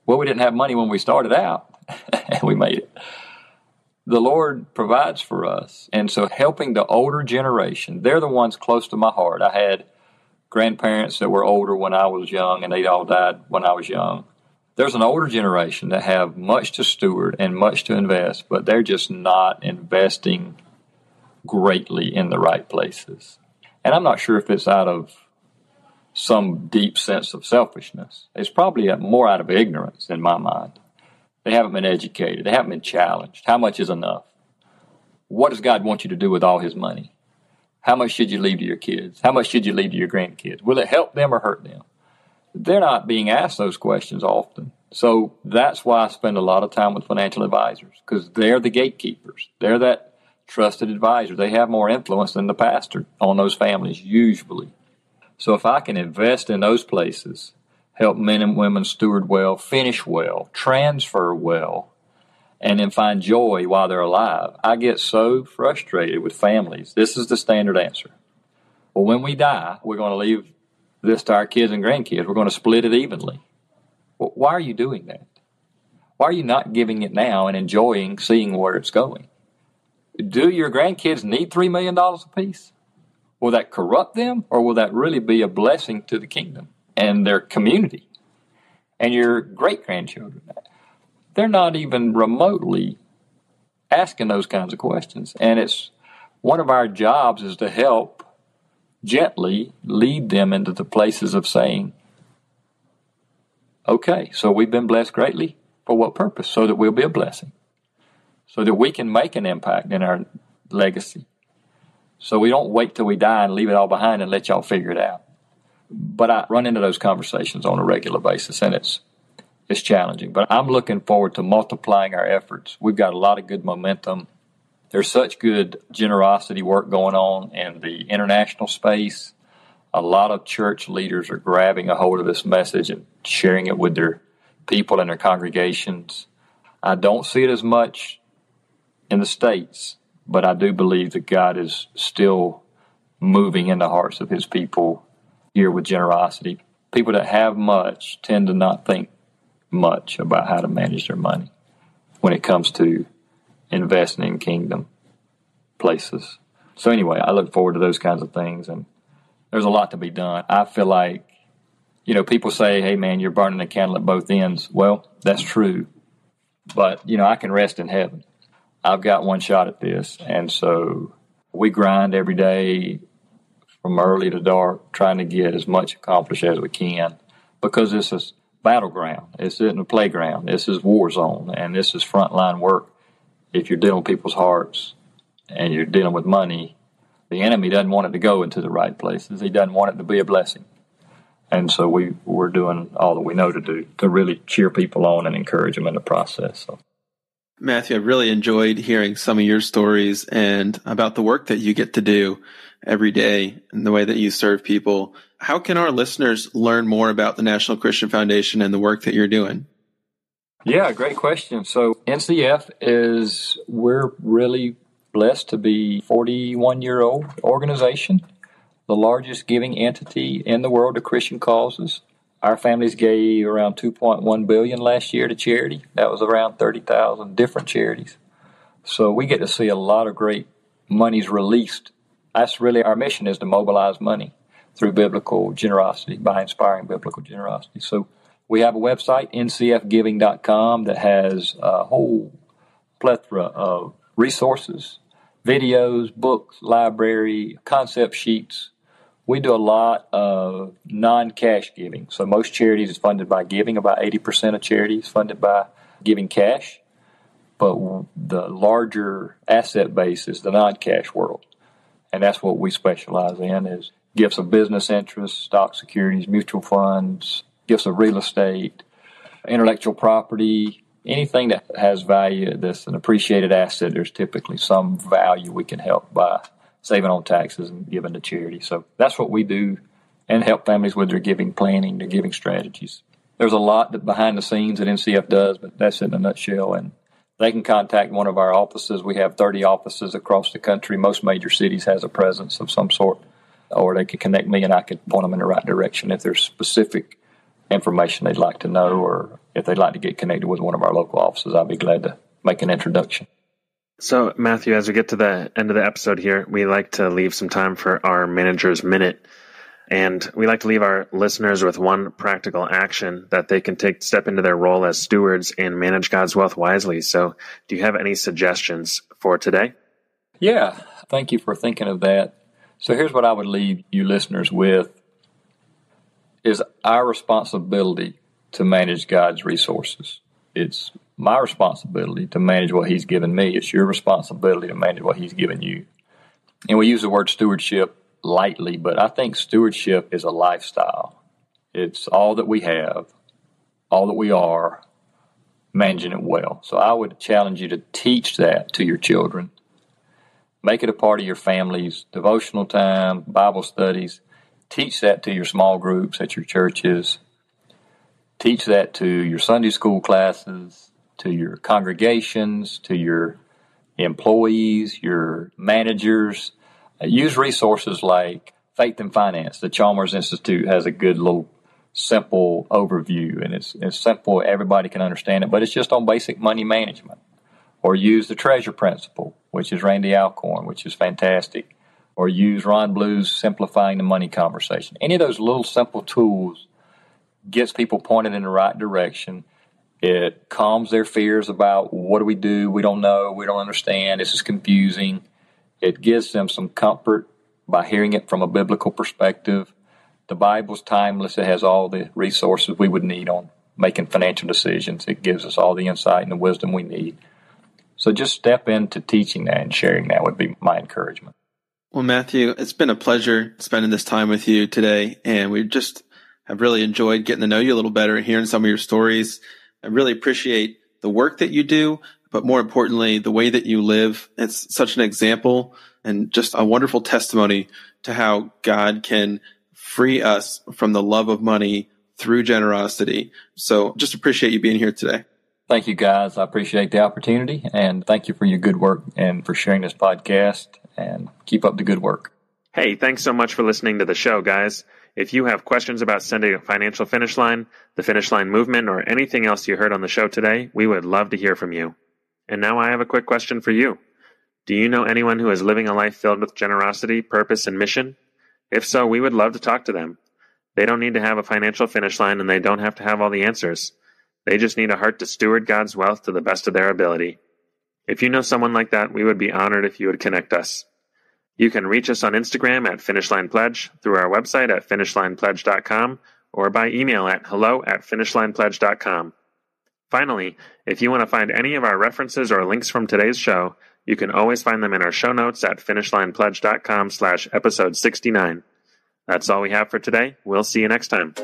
Well, we didn't have money when we started out, and we made it. The Lord provides for us. And so, helping the older generation, they're the ones close to my heart. I had grandparents that were older when I was young, and they all died when I was young. There's an older generation that have much to steward and much to invest, but they're just not investing greatly in the right places. And I'm not sure if it's out of some deep sense of selfishness. It's probably more out of ignorance in my mind. They haven't been educated, they haven't been challenged. How much is enough? What does God want you to do with all His money? How much should you leave to your kids? How much should you leave to your grandkids? Will it help them or hurt them? They're not being asked those questions often. So that's why I spend a lot of time with financial advisors because they're the gatekeepers. They're that trusted advisor. They have more influence than the pastor on those families, usually. So if I can invest in those places, help men and women steward well, finish well, transfer well, and then find joy while they're alive. I get so frustrated with families. This is the standard answer. Well, when we die, we're going to leave this to our kids and grandkids. We're going to split it evenly. Well, why are you doing that? Why are you not giving it now and enjoying seeing where it's going? Do your grandkids need $3 million apiece? Will that corrupt them or will that really be a blessing to the kingdom and their community and your great grandchildren? they're not even remotely asking those kinds of questions. And it's one of our jobs is to help gently lead them into the places of saying, okay, so we've been blessed greatly. For what purpose? So that we'll be a blessing. So that we can make an impact in our legacy. So we don't wait till we die and leave it all behind and let y'all figure it out. But I run into those conversations on a regular basis, and it's it's challenging. But I'm looking forward to multiplying our efforts. We've got a lot of good momentum. There's such good generosity work going on in the international space. A lot of church leaders are grabbing a hold of this message and sharing it with their people and their congregations. I don't see it as much in the States, but I do believe that God is still moving in the hearts of his people here with generosity. People that have much tend to not think much about how to manage their money when it comes to investing in kingdom places. So anyway, I look forward to those kinds of things and there's a lot to be done. I feel like, you know, people say, hey man, you're burning a candle at both ends. Well, that's true. But, you know, I can rest in heaven. I've got one shot at this. And so we grind every day from early to dark, trying to get as much accomplished as we can because this is battleground. This isn't a playground. This is war zone, and this is frontline work. If you're dealing with people's hearts and you're dealing with money, the enemy doesn't want it to go into the right places. He doesn't want it to be a blessing. And so we, we're doing all that we know to do to really cheer people on and encourage them in the process. So. Matthew, I really enjoyed hearing some of your stories and about the work that you get to do every day and the way that you serve people. How can our listeners learn more about the National Christian Foundation and the work that you're doing? Yeah, great question. So NCF is we're really blessed to be 41 year old organization, the largest giving entity in the world to Christian causes. Our families gave around 2.1 billion last year to charity. That was around 30,000 different charities. So we get to see a lot of great monies released that's really our mission is to mobilize money through biblical generosity, by inspiring biblical generosity. So we have a website, ncfgiving.com, that has a whole plethora of resources, videos, books, library, concept sheets. We do a lot of non cash giving. So most charities is funded by giving. About 80% of charities funded by giving cash. But the larger asset base is the non cash world. And that's what we specialize in is gifts of business interests, stock securities, mutual funds, gifts of real estate, intellectual property, anything that has value that's an appreciated asset, there's typically some value we can help by saving on taxes and giving to charity. So that's what we do and help families with their giving planning, their giving strategies. There's a lot that behind the scenes that NCF does, but that's in a nutshell. And they can contact one of our offices. We have 30 offices across the country. Most major cities has a presence of some sort. Or they can connect me and I can point them in the right direction if there's specific information they'd like to know or if they'd like to get connected with one of our local offices, I'd be glad to make an introduction. So, Matthew, as we get to the end of the episode here, we like to leave some time for our manager's minute. And we like to leave our listeners with one practical action that they can take step into their role as stewards and manage God's wealth wisely. So, do you have any suggestions for today? Yeah, thank you for thinking of that. So, here's what I would leave you listeners with is our responsibility to manage God's resources. It's my responsibility to manage what He's given me. It's your responsibility to manage what He's given you. And we use the word stewardship lightly, but I think stewardship is a lifestyle. It's all that we have, all that we are, managing it well. So I would challenge you to teach that to your children. Make it a part of your family's devotional time, Bible studies. Teach that to your small groups at your churches. Teach that to your Sunday school classes, to your congregations, to your employees, your managers. Uh, use resources like Faith and Finance. The Chalmers Institute has a good little simple overview and it's, it's simple. Everybody can understand it, but it's just on basic money management. Or use the treasure principle, which is Randy Alcorn, which is fantastic. Or use Ron Blue's simplifying the money conversation. Any of those little simple tools gets people pointed in the right direction. It calms their fears about what do we do? We don't know. We don't understand. This is confusing. It gives them some comfort by hearing it from a biblical perspective. The Bible's timeless. It has all the resources we would need on making financial decisions. It gives us all the insight and the wisdom we need. So just step into teaching that and sharing that would be my encouragement. Well, Matthew, it's been a pleasure spending this time with you today. And we just have really enjoyed getting to know you a little better hearing some of your stories. I really appreciate the work that you do, but more importantly, the way that you live. It's such an example and just a wonderful testimony to how God can free us from the love of money through generosity. So just appreciate you being here today. Thank you, guys. I appreciate the opportunity and thank you for your good work and for sharing this podcast and keep up the good work. Hey, thanks so much for listening to the show, guys. If you have questions about sending a financial finish line, the finish line movement, or anything else you heard on the show today, we would love to hear from you. And now I have a quick question for you. Do you know anyone who is living a life filled with generosity, purpose, and mission? If so, we would love to talk to them. They don't need to have a financial finish line and they don't have to have all the answers. They just need a heart to steward God's wealth to the best of their ability. If you know someone like that, we would be honored if you would connect us. You can reach us on Instagram at Finishline Pledge, through our website at finishlinepledge.com, or by email at hello at finishlinepledge.com. Finally, if you want to find any of our references or links from today's show, you can always find them in our show notes at finishlinepledge.com slash episode 69. That's all we have for today. We'll see you next time.